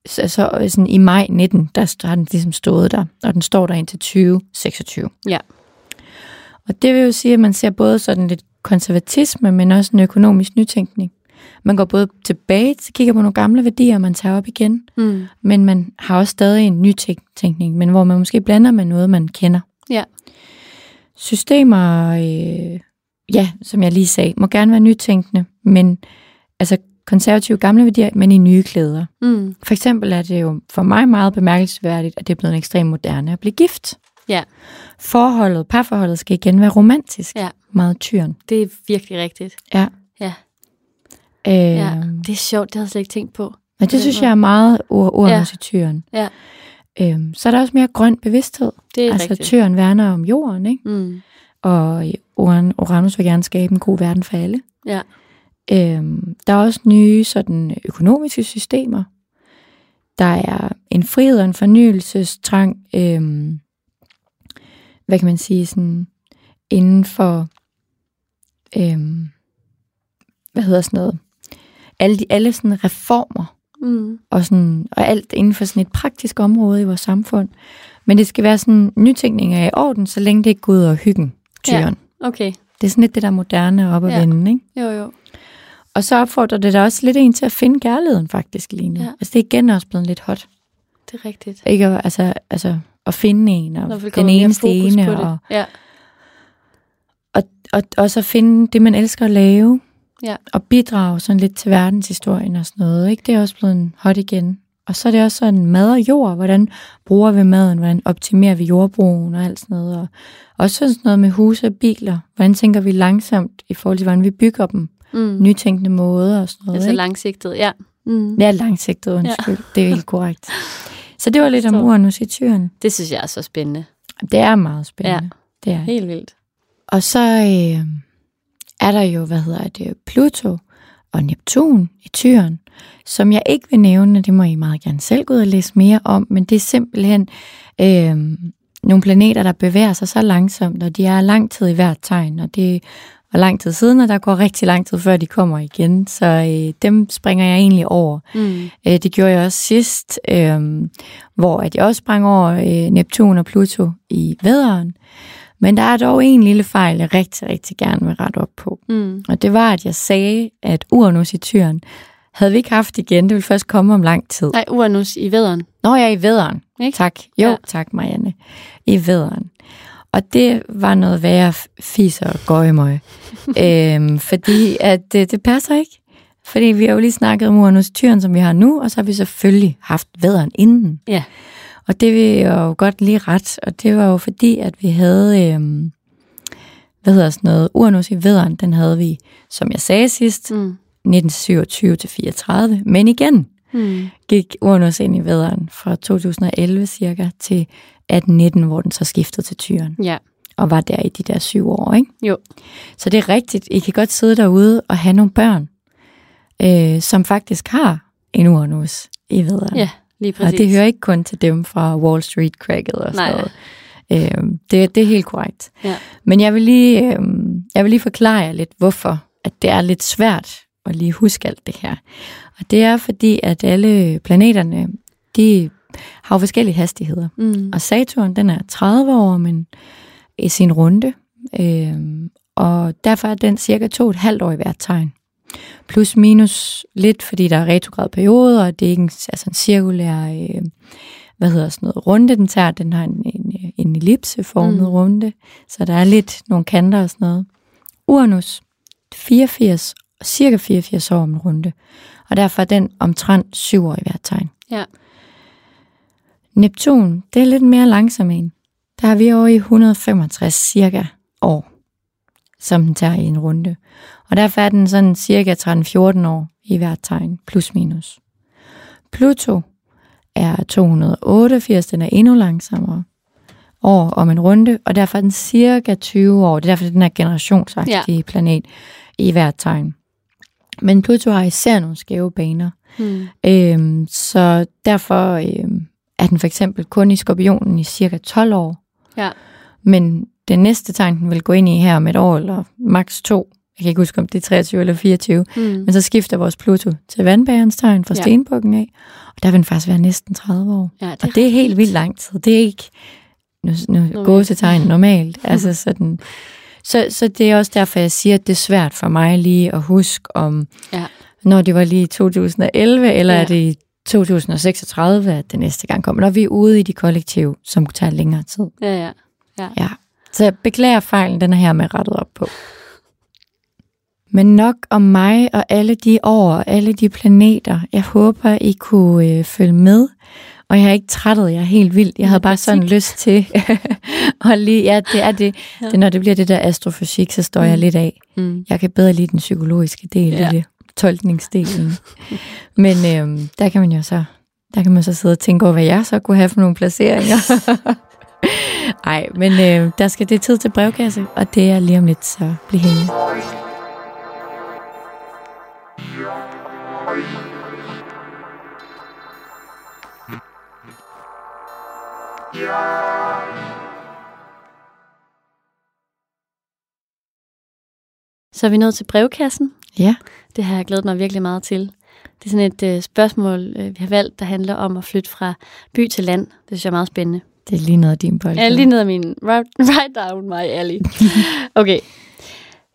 så, så sådan i maj 19, der har den ligesom stået der, og den står der indtil 2026. Ja. Og det vil jo sige, at man ser både sådan lidt konservatisme, men også en økonomisk nytænkning. Man går både tilbage, så kigger på nogle gamle værdier, og man tager op igen, Mm. men man har også stadig en nytænkning, men hvor man måske blander med noget, man kender. Ja. Systemer, øh, ja, som jeg lige sagde, må gerne være nytænkende, men altså konservative gamle værdier, men i nye klæder. Mm. For eksempel er det jo for mig meget bemærkelsesværdigt, at det er blevet ekstremt moderne at blive gift. Ja. Forholdet, parforholdet skal igen være romantisk. Ja. Meget tyren. Det er virkelig rigtigt. Ja. Ja. Øh, ja. Det er sjovt, det havde jeg slet ikke tænkt på. Men den det synes måde. jeg er meget ur Ja. i tyren. Ja. Øhm, så er der også mere grøn bevidsthed. Det er altså rigtigt. tyren værner om jorden, ikke? Mm. Og Uran- Uranus vil gerne skabe en god verden for alle. Ja. Øhm, der er også nye sådan, økonomiske systemer. Der er en frihed og en fornyelsestrang, øhm, hvad kan man sige, sådan, inden for, øhm, hvad hedder sådan noget, alle, de, alle sådan reformer, Mm. og, sådan, og alt inden for sådan et praktisk område i vores samfund. Men det skal være sådan, nytænkning er i orden, så længe det ikke går ud over hyggen, tyren. Ja. Okay. Det er sådan lidt det der moderne op at Ja. vende, ikke? Jo, jo. Og så opfordrer det da også lidt en til at finde kærligheden faktisk lige nu. Ja. Altså det er igen også blevet lidt hot. Det er rigtigt. Ikke at, altså, altså at finde en, og den eneste ene, og, Ja. og, og også at finde det, man elsker at lave, Ja. og bidrage sådan lidt til verdenshistorien og sådan noget. Ikke? Det er også blevet hot igen. Og så er det også sådan mad og jord. Hvordan bruger vi maden? Hvordan optimerer vi jordbrugen og alt sådan noget? Og også sådan noget med huse og biler. Hvordan tænker vi langsomt i forhold til, hvordan vi bygger dem? Mm. Nytænkende måder og sådan noget. Altså ikke? langsigtet, ja. Mm. Ja, langsigtet, undskyld. Ja. Det er helt korrekt. Så det var lidt om. Uranus i tyren. Det synes jeg er så spændende. Det er meget spændende. Ja. Det er. Helt vildt. Og så øh, er der jo, hvad hedder det, Pluto og Neptun i tyren, som jeg ikke vil nævne, det må I meget gerne selv gå ud og læse mere om, men det er simpelthen øh, nogle planeter, der bevæger sig så langsomt, og de er lang tid i hvert tegn, og det er lang tid siden, og der går rigtig lang tid, før de kommer igen, så øh, dem springer jeg egentlig over. Mm. Øh, det gjorde jeg også sidst, øh, hvor at jeg også sprang over øh, Neptun og Pluto i vædderen. Men der er dog en lille fejl, jeg rigtig, rigtig gerne vil rette op på. Mm. Og det var, at jeg sagde, at Uranus i tyren havde vi ikke haft igen. Det ville først komme om lang tid. Nej, Uranus i vædderen. Nå, jeg er i vædderen. Ikke? Tak. Jo, Ja. ja. tak, Marianne. I vædderen. Og det var noget værre f- fis og gøjmøg. øhm, fordi at det, det passer ikke. Fordi vi har jo lige snakket om Uranus tyren, som vi har nu, og så har vi selvfølgelig haft vædderen inden. Ja. Og det vil jeg jo godt lige ret. Og det var jo fordi, at vi havde, øhm, hvad hedder sådan noget, Uranus i vædderen, den havde vi, som jeg sagde sidst, Mm. 1927 til 34. Men igen Mm. gik Uranus ind i vædderen fra 2011 cirka til 1819, hvor den så skiftede til tyren, Ja. og var der i de der syv år. Ikke? Jo. Så det er rigtigt. I kan godt sidde derude og have nogle børn, øh, som faktisk har en Uranus i vædderen. Ja. Lige Og præcis. det hører ikke kun til dem fra Wall Street cracket og sådan Nej. noget. Øhm, det, det er helt korrekt. Ja. Men jeg vil, lige, øhm, jeg vil lige forklare jer lidt, hvorfor at det er lidt svært at lige huske alt det her. Og det er fordi, at alle planeterne, de har jo forskellige hastigheder. Mm. Og Saturn, den er 30 år men i sin runde. Øhm, og derfor er den cirka to og et halvt år i hvert tegn. Plus minus lidt, fordi der er retrograd perioder, og det er ikke en, altså en cirkulær, øh, hvad hedder sådan noget, runde, den tager. Den har en, en, en ellipseformet mm. runde, så der er lidt nogle kanter og sådan noget. Uranus, 84, cirka 84 år om en runde. Og derfor er den omtrent syv år i hvert tegn. Ja. Neptun, det er lidt mere langsom en. Der er vi over i 165 cirka år, som den tager i en runde. Og derfor er den sådan cirka 13-14 år i hvert tegn, plus minus. Pluto er 288, den er endnu langsommere år om en runde, og derfor er den cirka 20 år. Det er derfor, den er generationsagtige ja. planet i hvert tegn. Men Pluto har især nogle skæve baner. Mm. Øhm, så derfor øhm, er den for eksempel kun i skorpionen i cirka 12 år. Ja. Men den næste tegn, den vil gå ind i her om et år, eller maks to, jeg kan ikke huske, om det er 23 eller 24, Mm. men så skifter vores Pluto til vandbærens tegn fra Ja. ja. stenbukken af, og der vil den faktisk være næsten 30 år. Ja, Og det er helt vildt lang tid. Det er ikke nu, nu Normalt. gåsetegn normalt. altså sådan. Så, så det er også derfor, jeg siger, at det er svært for mig lige at huske om, Ja. når det var lige i 2011, eller Ja. ja. er det i 2036, at det næste gang kommer. Når vi er ude i de kollektiv, som tager længere tid. Ja, ja. Ja. Så jeg beklager fejlen, den er her med rettet op på. Men nok om mig og alle de år og alle de planeter. Jeg håber, I kunne øh, følge med. Og jeg har ikke trættet jer helt vildt. Jeg havde bare sådan lyst til at lige, ja, det er det. Ja. det. Når det bliver det der astrofysik, så står jeg Mm. lidt af. Mm. Jeg kan bedre lide den psykologiske del ja. i det, tolkningsdelen. Men øhm, der kan man jo så, der kan man så sidde og tænke over, hvad jeg så kunne have for nogle placeringer. Nej, men øh, der skal det tid til brevkasse, og det er lige om lidt, så bliv hængende. Så er vi nået til brevkassen. Ja, Det har jeg glædet mig virkelig meget til. Det er sådan et øh, spørgsmål, øh, vi har valgt, der handler om at flytte fra by til land. Det synes jeg er meget spændende. Det er lige noget af din bold. Ja, lige ned ad min right, right down my alley. Okay.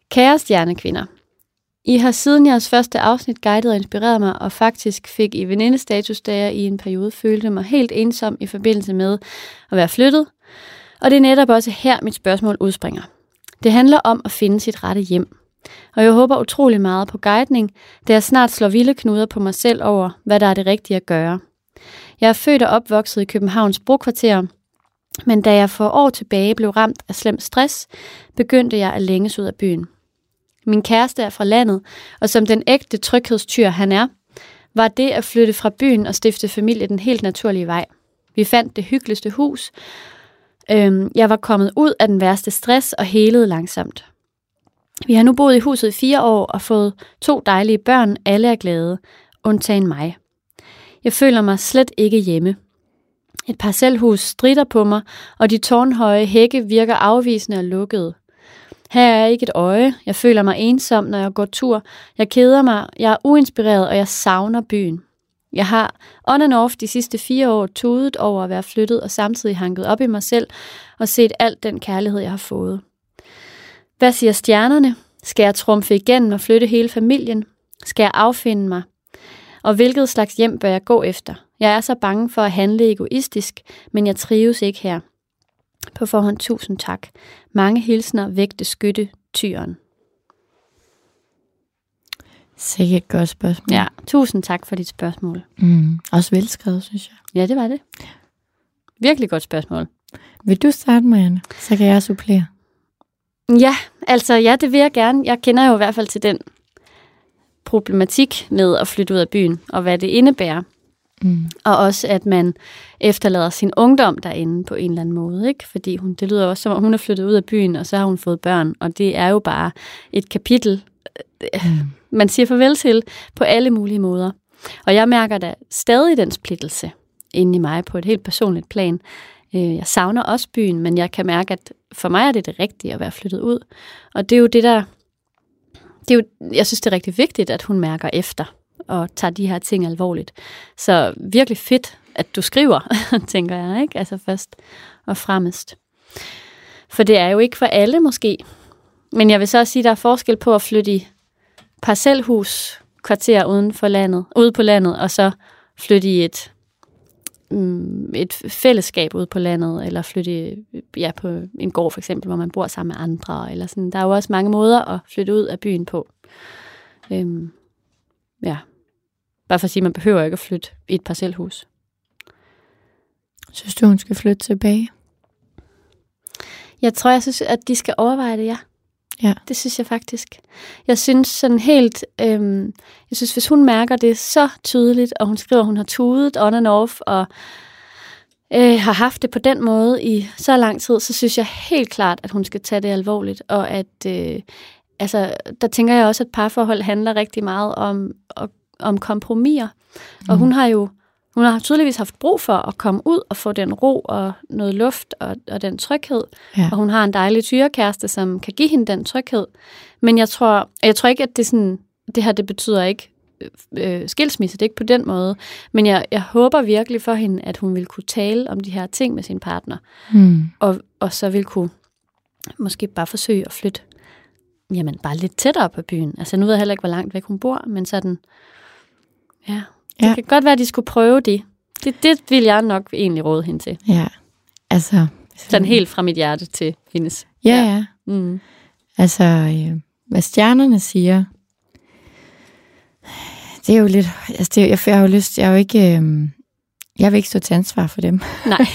Kære stjernekvinder. I har siden jeres første afsnit guidet og inspireret mig, og faktisk fik I venindestatus, da jeg i en periode følte mig helt ensom i forbindelse med at være flyttet. Og det er netop også her, mit spørgsmål udspringer. Det handler om at finde sit rette hjem. Og jeg håber utrolig meget på guidning, da jeg snart slår vilde knuder på mig selv over, hvad der er det rigtige at gøre. Jeg er født og opvokset i Københavns brokvarter, men da jeg for år tilbage blev ramt af slem stress, begyndte jeg at længes ud af byen. Min kæreste er fra landet, og som den ægte tryghedstyr han er, var det at flytte fra byen og stifte familie den helt naturlige vej. Vi fandt det hyggeligste hus. Øhm, jeg var kommet ud af den værste stress og helede langsomt. Vi har nu boet i huset i fire år og fået to dejlige børn. Alle er glade, undtagen mig. Jeg føler mig slet ikke hjemme. Et parcelhus strider på mig, og de tårnhøje hække virker afvisende og lukkede. Her er ikke et øje. Jeg føler mig ensom, når jeg går tur. Jeg keder mig, jeg er uinspireret, og jeg savner byen. Jeg har on and off de sidste fire år tudet over at være flyttet og samtidig hanket op i mig selv og set alt den kærlighed, jeg har fået. Hvad siger stjernerne? Skal jeg trumfe igennem og flytte hele familien? Skal jeg affinde mig? Og hvilket slags hjem bør jeg gå efter? Jeg er så bange for at handle egoistisk, men jeg trives ikke her. På forhånd tusind tak. Mange hilsner vægte skytte tyren. Sikkert et godt spørgsmål. Ja, tusind tak for dit spørgsmål. Mm, også velskrevet, synes jeg. Ja, det var det. Virkelig godt spørgsmål. Vil du starte, Marianne? Så kan jeg supplere. Ja, altså ja, det vil jeg gerne. Jeg kender jo i hvert fald til den problematik med at flytte ud af byen, og hvad det indebærer. Mm. Og også, at man efterlader sin ungdom derinde på en eller anden måde. Ikke? Fordi hun, det lyder også som, om hun er flyttet ud af byen, og så har hun fået børn. Og det er jo bare et kapitel, Mm. man siger farvel til på alle mulige måder. Og jeg mærker da stadig den splittelse. inde i mig på et helt personligt plan. Øh, jeg savner også byen, men jeg kan mærke, at for mig er det det rigtige at være flyttet ud. Og det er jo det der, det er jo, jeg synes, det er rigtig vigtigt, at hun mærker efter og tager de her ting alvorligt. Så virkelig fedt, at du skriver, tænker jeg, ikke? Altså først og fremmest. For det er jo ikke for alle måske. Men jeg vil så også sige, at der er forskel på at flytte i parcelhus kvarter uden for landet, ude på landet, og så flytte i et, mm, et fællesskab ude på landet, eller flytte ja, på en gård for eksempel, hvor man bor sammen med andre. Eller sådan. Der er jo også mange måder at flytte ud af byen på. Øhm, ja. Bare for at sige, at man behøver ikke at flytte i et parcelhus. Synes du, hun skal flytte tilbage? Jeg tror, jeg synes, at de skal overveje det, ja. Ja. Det synes jeg faktisk. Jeg synes sådan helt, øhm, jeg synes, hvis hun mærker det så tydeligt, og hun skriver, at hun har tudet on and off, og øh, har haft det på den måde i så lang tid, så synes jeg helt klart, at hun skal tage det alvorligt, og at, øh, altså, der tænker jeg også, at parforhold handler rigtig meget om, om kompromiser, mm. og hun har jo hun har tydeligvis haft brug for at komme ud og få den ro og noget luft og, og den tryghed. Ja. Og hun har en dejlig tyrekæreste, som kan give hende den tryghed. Men jeg tror, jeg tror ikke, at det, sådan, det her det betyder ikke øh, skilsmisse. Det er ikke på den måde. Men jeg, jeg håber virkelig for hende, at hun vil kunne tale om de her ting med sin partner. Mm. Og, og så vil kunne måske bare forsøge at flytte jamen, bare lidt tættere på byen. Altså nu ved jeg heller ikke, hvor langt væk hun bor, men sådan, ja, det ja. kan godt være, at de skulle prøve det. det. Det vil jeg nok egentlig råde hende til. Ja, altså... Sådan helt fra mit hjerte til hendes. Ja, ja. Mm. Altså, øh, hvad stjernerne siger, det er jo lidt... Altså, det, jeg, jeg har jo lyst... Jeg er jo ikke... Øh, jeg vil ikke stå til ansvar for dem. Nej.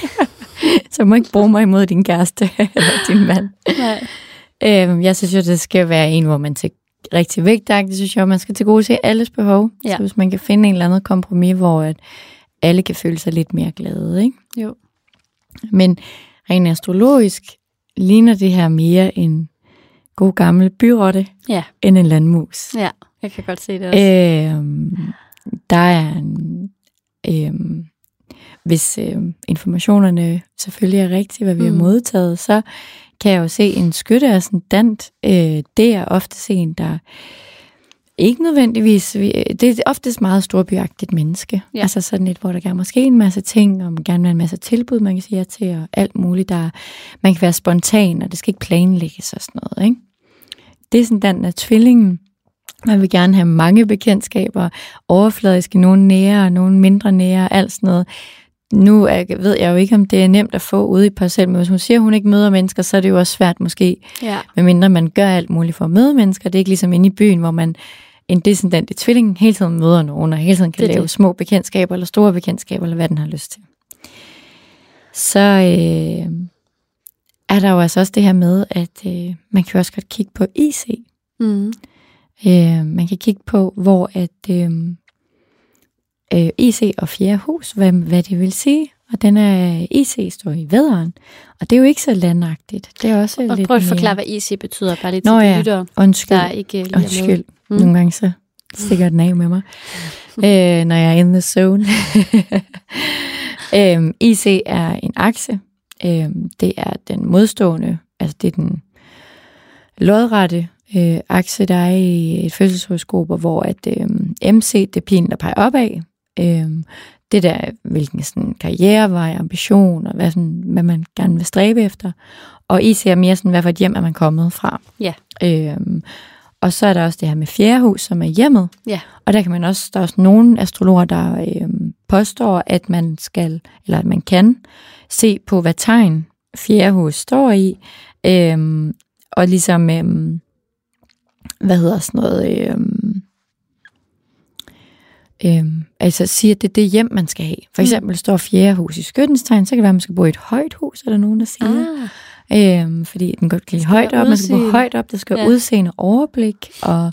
Så må ikke bruge mig imod din kæreste eller din mand. Nej. Øh, jeg synes jo, det skal være en, hvor man til rigtig vigtigt. Synes jeg, man skal til gode se alles behov. Ja. Så hvis man kan finde en eller anden kompromis, hvor at alle kan føle sig lidt mere glade. Ikke? Jo. Men rent astrologisk ligner det her mere en god gammel byrotte, ja. end en landmus. Ja, jeg kan godt se det også. Øhm, der er en... Øhm, hvis øh, informationerne selvfølgelig er rigtige, hvad vi mm. har modtaget, så kan jeg jo se en skytte ascendant. Øh, det er ofte en, der ikke nødvendigvis, det er oftest meget storbyagtigt menneske. Ja. Altså sådan et, hvor der gerne måske en masse ting, og man gerne vil en masse tilbud, man kan sige ja til, og alt muligt. Der, man kan være spontan, og det skal ikke planlægges og sådan noget. Ikke? Det er sådan den af tvillingen. Man vil gerne have mange bekendtskaber, overfladiske, nogle nære, nogle mindre nære, alt sådan noget nu er, ved jeg jo ikke, om det er nemt at få ude i parcel, men hvis hun siger, at hun ikke møder mennesker, så er det jo også svært måske, ja. medmindre man gør alt muligt for at møde mennesker. Det er ikke ligesom inde i byen, hvor man en descendant i tvillingen hele tiden møder nogen, og hele tiden kan det lave det. små bekendtskaber, eller store bekendtskaber, eller hvad den har lyst til. Så øh, er der jo altså også det her med, at øh, man kan også godt kigge på IC. Mm. Øh, man kan kigge på, hvor at... Øh, øh, IC og fjerde hus, hvad, hvad det vil sige. Og den er IC står i vederen. Og det er jo ikke så landagtigt. Det er også og lidt prøv at forklare, hvad IC betyder, bare lidt til Nå, de ja. lyttere, Undskyld. der ikke lige Undskyld. Mm. Nogle gange så stikker den af med mig, øh, når jeg er in the zone. øhm, IC er en akse. Øhm, det er den modstående, altså det er den lodrette øh, akse, der er i et fødselshoroskop, hvor at øh, MC, det er pilen, der peger opad, Øhm, det der, hvilken sådan karrierevej, ambition, og hvad, sådan, hvad man gerne vil stræbe efter. Og I ser mere sådan, hvad for et hjem er man kommet fra. Ja. Øhm, og så er der også det her med fjerdehus, som er hjemmet. Ja. Og der kan man også, der er også nogle astrologer, der øhm, påstår, at man skal, eller at man kan, se på, hvad tegn fjerdehus står i. Øhm, og ligesom, øhm, hvad hedder sådan noget, øhm, Øhm, altså sige, at det er det hjem, man skal have. For mm. eksempel mm. står fjerde hus i skyttens tegn, så kan det være, at man skal bo i et højt hus, er der nogen, der siger. Ah. Øhm, fordi den godt kan lide højt op, man skal bo højt op, der skal ja. udseende overblik, og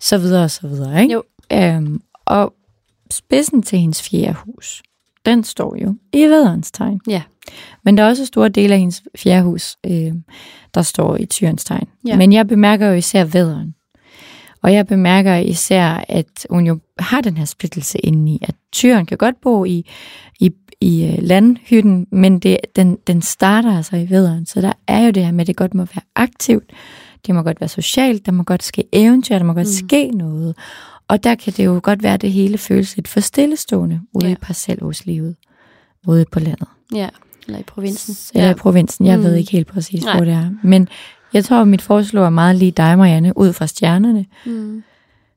så videre og så videre. Ikke? Jo. Øhm, og spidsen til hendes fjerde hus, den står jo i væderens tegn. Ja. Men der er også store dele af hendes fjerde hus, øh, der står i tyrens tegn. Ja. Men jeg bemærker jo især væderen. Og jeg bemærker især, at hun jo har den her splittelse indeni, at tyren kan godt bo i, i, i øh, landhytten, men det, den, den starter altså i vederen. Så der er jo det her med, at det godt må være aktivt, det må godt være socialt, der må godt ske eventyr, der må godt mm. ske noget. Og der kan det jo godt være, at det hele føles lidt for stillestående ude ja. i parcelhuslivet, ude på landet. Ja, eller i provinsen. Eller ja. i provinsen, jeg mm. ved ikke helt præcis, Nej. hvor det er. Men jeg tror, at mit forslag er meget lige dig, Marianne, ud fra stjernerne. Mm.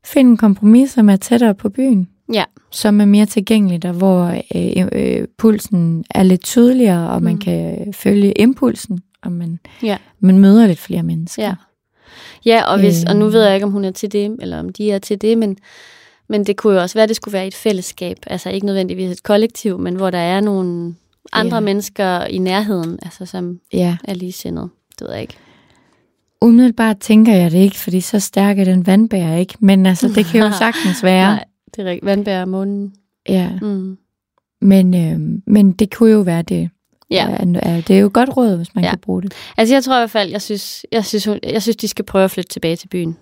Find en kompromis, som er tættere på byen. Ja. Som er mere tilgængeligt, og hvor øh, øh, pulsen er lidt tydeligere, og mm. man kan følge impulsen, og man, ja. man møder lidt flere mennesker. Ja. Ja, og, hvis, og nu ved jeg ikke, om hun er til det, eller om de er til det, men, men det kunne jo også være, at det skulle være et fællesskab. Altså ikke nødvendigvis et kollektiv, men hvor der er nogle andre ja. mennesker i nærheden, altså som ja. er ligesindede. Det ved jeg ikke. Umiddelbart tænker jeg det ikke, fordi så stærk er den vandbærer ikke. Men altså, det kan jo sagtens være. Nej, det er rigtigt. Vandbærer månen. Ja. Mm. Men, øh, men det kunne jo være det. Ja. ja. Det er jo godt råd, hvis man ja. kan bruge det. Altså jeg tror i hvert fald, jeg synes, jeg synes, hun, jeg synes de skal prøve at flytte tilbage til byen.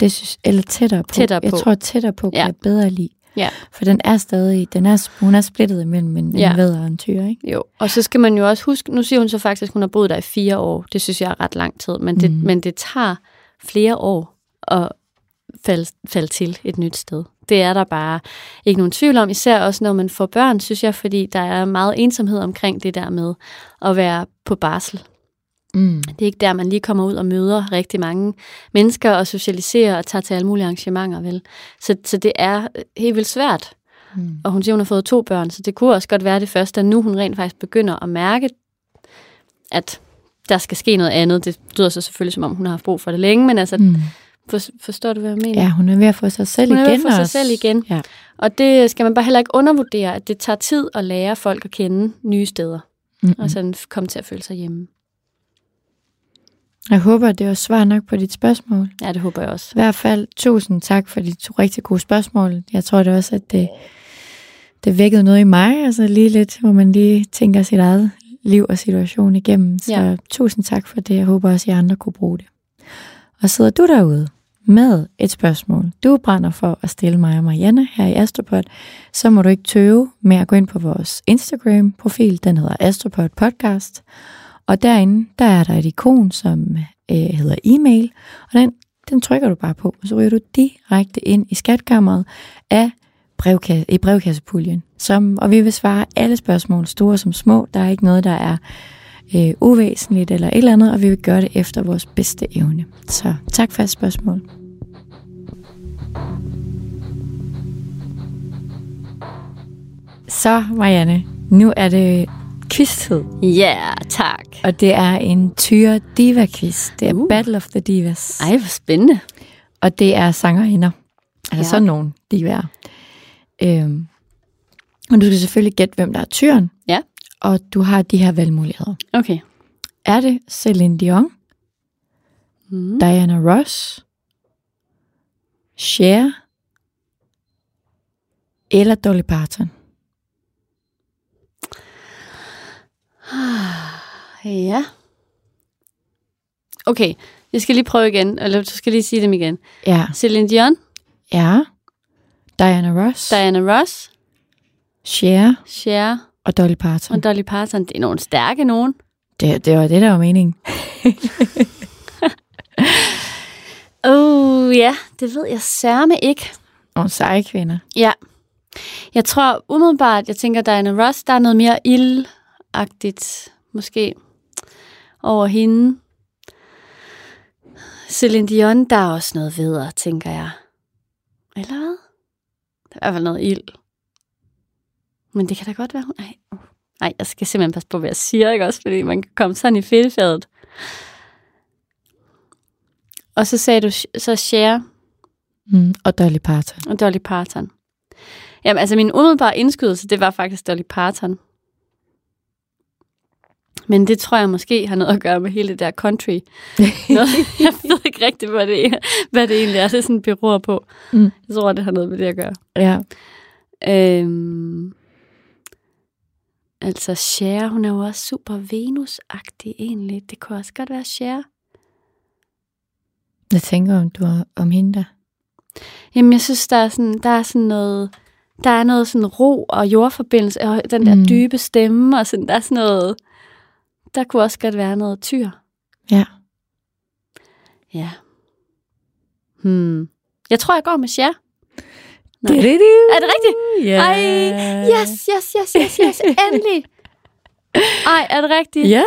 Det synes, eller tættere på. Tættere på. Jeg tror, tættere på kan Ja. jeg bedre lide. Ja. For den er stadig, den er, hun er splittet imellem en, Ja. en vædder og en tyr, ikke? Jo, og så skal man jo også huske, nu siger hun så faktisk, at hun har boet der i fire år. Det synes jeg er ret lang tid, men det, Mhm. men det tager flere år at falde, falde til et nyt sted. Det er der bare ikke nogen tvivl om, især også når man får børn, synes jeg, fordi der er meget ensomhed omkring det der med at være på barsel. Mm. Det er ikke der, man lige kommer ud og møder rigtig mange mennesker og socialiserer og tager til alle mulige arrangementer, vel? Så, så det er helt vildt svært. Mm. Og hun siger, hun har fået to børn, så det kunne også godt være det første, at nu hun rent faktisk begynder at mærke, at der skal ske noget andet. Det lyder så selvfølgelig, som om hun har haft brug for det længe, men altså, Mm. for, forstår du, hvad jeg mener? Ja, hun er ved at få sig selv Hun er ved igen at få sig selv igen. Ja. Og det skal man bare heller ikke undervurdere, at det tager tid at lære folk at kende nye steder, Mm-mm. og sådan komme til at føle sig hjemme. Jeg håber, det var svar nok på dit spørgsmål. Ja, det håber jeg også. I hvert fald tusind tak for de to rigtig gode spørgsmål. Jeg tror det også, at det, det vækkede noget i mig, altså lige lidt, hvor man lige tænker sit eget liv og situation igennem. Så Ja. tusind tak for det. Jeg håber også, at I andre kunne bruge det. Og sidder du derude med et spørgsmål, du brænder for at stille mig og Marianne her i Astropod, så må du ikke tøve med at gå ind på vores Instagram-profil. Den hedder Astropod Podcast. Og derinde, der er der et ikon, som øh, hedder e-mail, og den, den trykker du bare på, og så ryger du direkte ind i skatkammeret af brevkasse, i brevkassepuljen. Som, og vi vil svare alle spørgsmål, store som små. Der er ikke noget, der er øh, uvæsentligt eller et eller andet, og vi vil gøre det efter vores bedste evne. Så tak for et spørgsmål. Så, Marianne, nu er det quiz-tid. Ja, tak. Og det er en tyre diva quiz. Det er Uh. Battle of the Divas. Ej, hvor spændende. Og det er sangerinder. Altså Ja. ja. sådan nogle divaer. Øhm. Og du skal selvfølgelig gætte, hvem der er tyren. Ja. Og du har de her valgmuligheder. Okay. Er det Celine Dion, Mm. Diana Ross, Cher eller Dolly Parton? Ja. Okay, jeg skal lige prøve igen, eller du skal lige sige dem igen. Ja. Celine Dion, Ja. Diana Ross, Diana Ross, Cher Cher og Dolly Parton. og Dolly Parton. Det er nogle stærke nogen. Det, det var det, der var meningen. Oh ja, det ved jeg særme ikke. Nogle seje kvinder. Ja. Jeg tror umiddelbart, jeg tænker Diana Ross, der er noget mere ildagtigt, måske, over hende. Celine Dion, der er også noget videre, tænker jeg. Eller hvad? Der er i hvert fald noget ild. Men det kan da godt være, hun... Ej, uh. Ej, jeg skal simpelthen passe på, hvad jeg siger, ikke også? Fordi man kan komme sådan i fedtfadet. Og så sagde du så Cher Mm, og Dolly Parton. og Dolly Parton. Jamen, altså min umiddelbare indskydelse, det var faktisk Dolly Parton. Men det tror jeg måske har noget at gøre med hele det der country. Noget, jeg ved ikke rigtigt, hvad det, er, hvad det egentlig er, det sådan beror på. Mm. Jeg tror, det har noget med det at gøre. Ja. Øhm, altså Cher, hun er jo også super Venus-agtig egentlig. Det kunne også godt være Cher. Jeg tænker, om du har, om hende der. Jamen, jeg synes, der er sådan, der er sådan noget, der er noget sådan ro og jordforbindelse, og den der mm. dybe stemme, og sådan, der er sådan noget, der kunne også godt være noget tyr. Ja. Ja. Hmm. Jeg tror, jeg går med Cher. Nej. Det er det. Er det rigtigt? Ja. Ej, yes, yes, yes, yes, yes, endelig. Ej, er det rigtigt? Ja,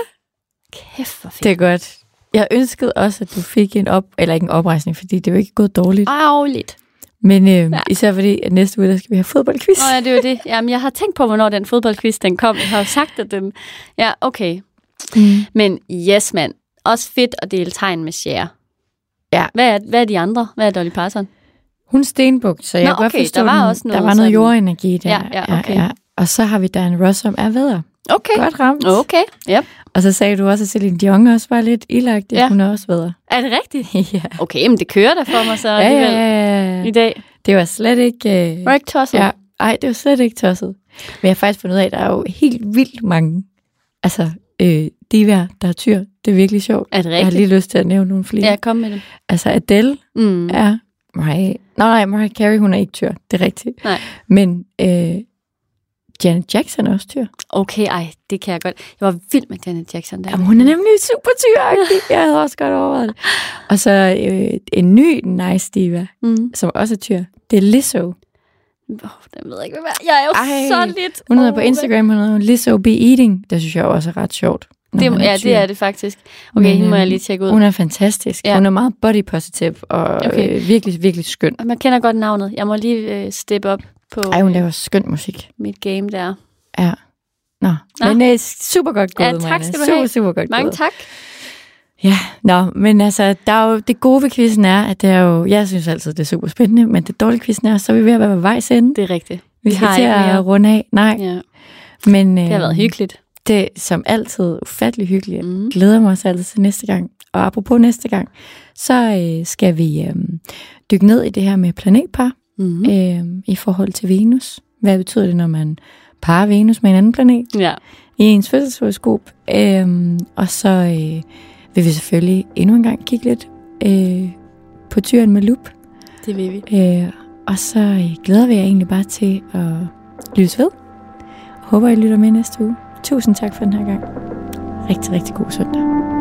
Kæft, hvor fedt. det er godt. Jeg ønskede også, at du fik en op, eller ikke en oprejsning, fordi det er jo ikke gået dårligt. Ærgerligt. Men øh. Ja. især fordi, at næste uge, der skal vi have fodboldquiz. Nå ja, det er jo det. Jamen, jeg har tænkt på, hvornår den fodboldquiz den kom. Jeg har jo sagt, at den... Ja, okay. Mm. Men yes, mand. Også fedt at dele tegn med Cher. Ja. Hvad er, hvad er de andre? Hvad er Dolly Parton? Hun er stenbugt, så jeg Nå, kan godt okay, forstå, der var den- også noget der var noget jordenergi der. Ja, ja, okay. Og så har vi Dan Ross, som er vedder. Okay. Godt ramt. Okay, yep. Og så sagde du også, at Celine Dion også var lidt ilagt. Ja. Ja. Hun er også vedder. Er det rigtigt? ja. Okay, men det kører da for mig så Ja, ja, ja, i ja. dag. Det var slet ikke... Øh... Var ikke tosset? Ja, ej, det var slet ikke tosset. Men jeg har faktisk fundet ud af, at der er jo helt vildt mange altså, øh, divaer, der er tyr. Det er virkelig sjovt. Er det Jeg har rigtigt? lige lyst til at nævne nogle flere. Ja, kom med det. Altså Adele Mm. er Mariah... Nej, Mariah Carey, hun er ikke tyr. Det er rigtigt. Nej. Men øh, Janet Jackson er også tyr. Okay, ej, det kan jeg godt. Jeg var vild med Janet Jackson der. Jamen, hun er nemlig super tyragtig. Jeg havde også godt overvejet det. Og så øh, en ny nice diva, Mm. som også er tyr. Det er Lizzo. Oh, den ved jeg ikke, hvad jeg er. Jo Ej, så lidt... Hun hedder på Instagram, hun hedder Lizzo Be Eating. Det synes jeg også er ret sjovt. Det, ja, det er det faktisk. Okay, Men, hende må øh, jeg lige tjekke ud. Hun er fantastisk. Ja. Hun er meget body positive og okay. Øh, virkelig, virkelig skøn. Man kender godt navnet. Jeg må lige øh, steppe op på Ej, hun øh, laver skøn musik. mit game der. Ja. Nå, Nå. men øh, super godt gået, Ja, tak skal du super, have. super godt Mange gået. tak. Ja, nå, men altså, der er jo, det gode ved quizzen er, at det er jo, jeg synes altid, det er super spændende, men det dårlige quizzen er, så er vi ved at være ved vejs ende. Det er rigtigt. Vi vi skal til at mere. runde af. Nej, Ja, men øh, det har været hyggeligt. det er som altid ufattelig hyggeligt. Mm. Glæder mig også altid til næste gang. Og apropos næste gang, så øh, skal vi øh, dykke ned i det her med planetpar Mm. øh, i forhold til Venus. Hvad betyder det, når man parer Venus med en anden planet Ja. i ens fødselshoroskop? Øh, og så øh, vil vi selvfølgelig endnu en gang kigge lidt øh, på tyren med lup. Det vil vi. Øh, og så øh, glæder vi jer egentlig bare til at lyttes ved. Håber, I lytter med næste uge. Tusind tak for den her gang. Rigtig, rigtig god søndag.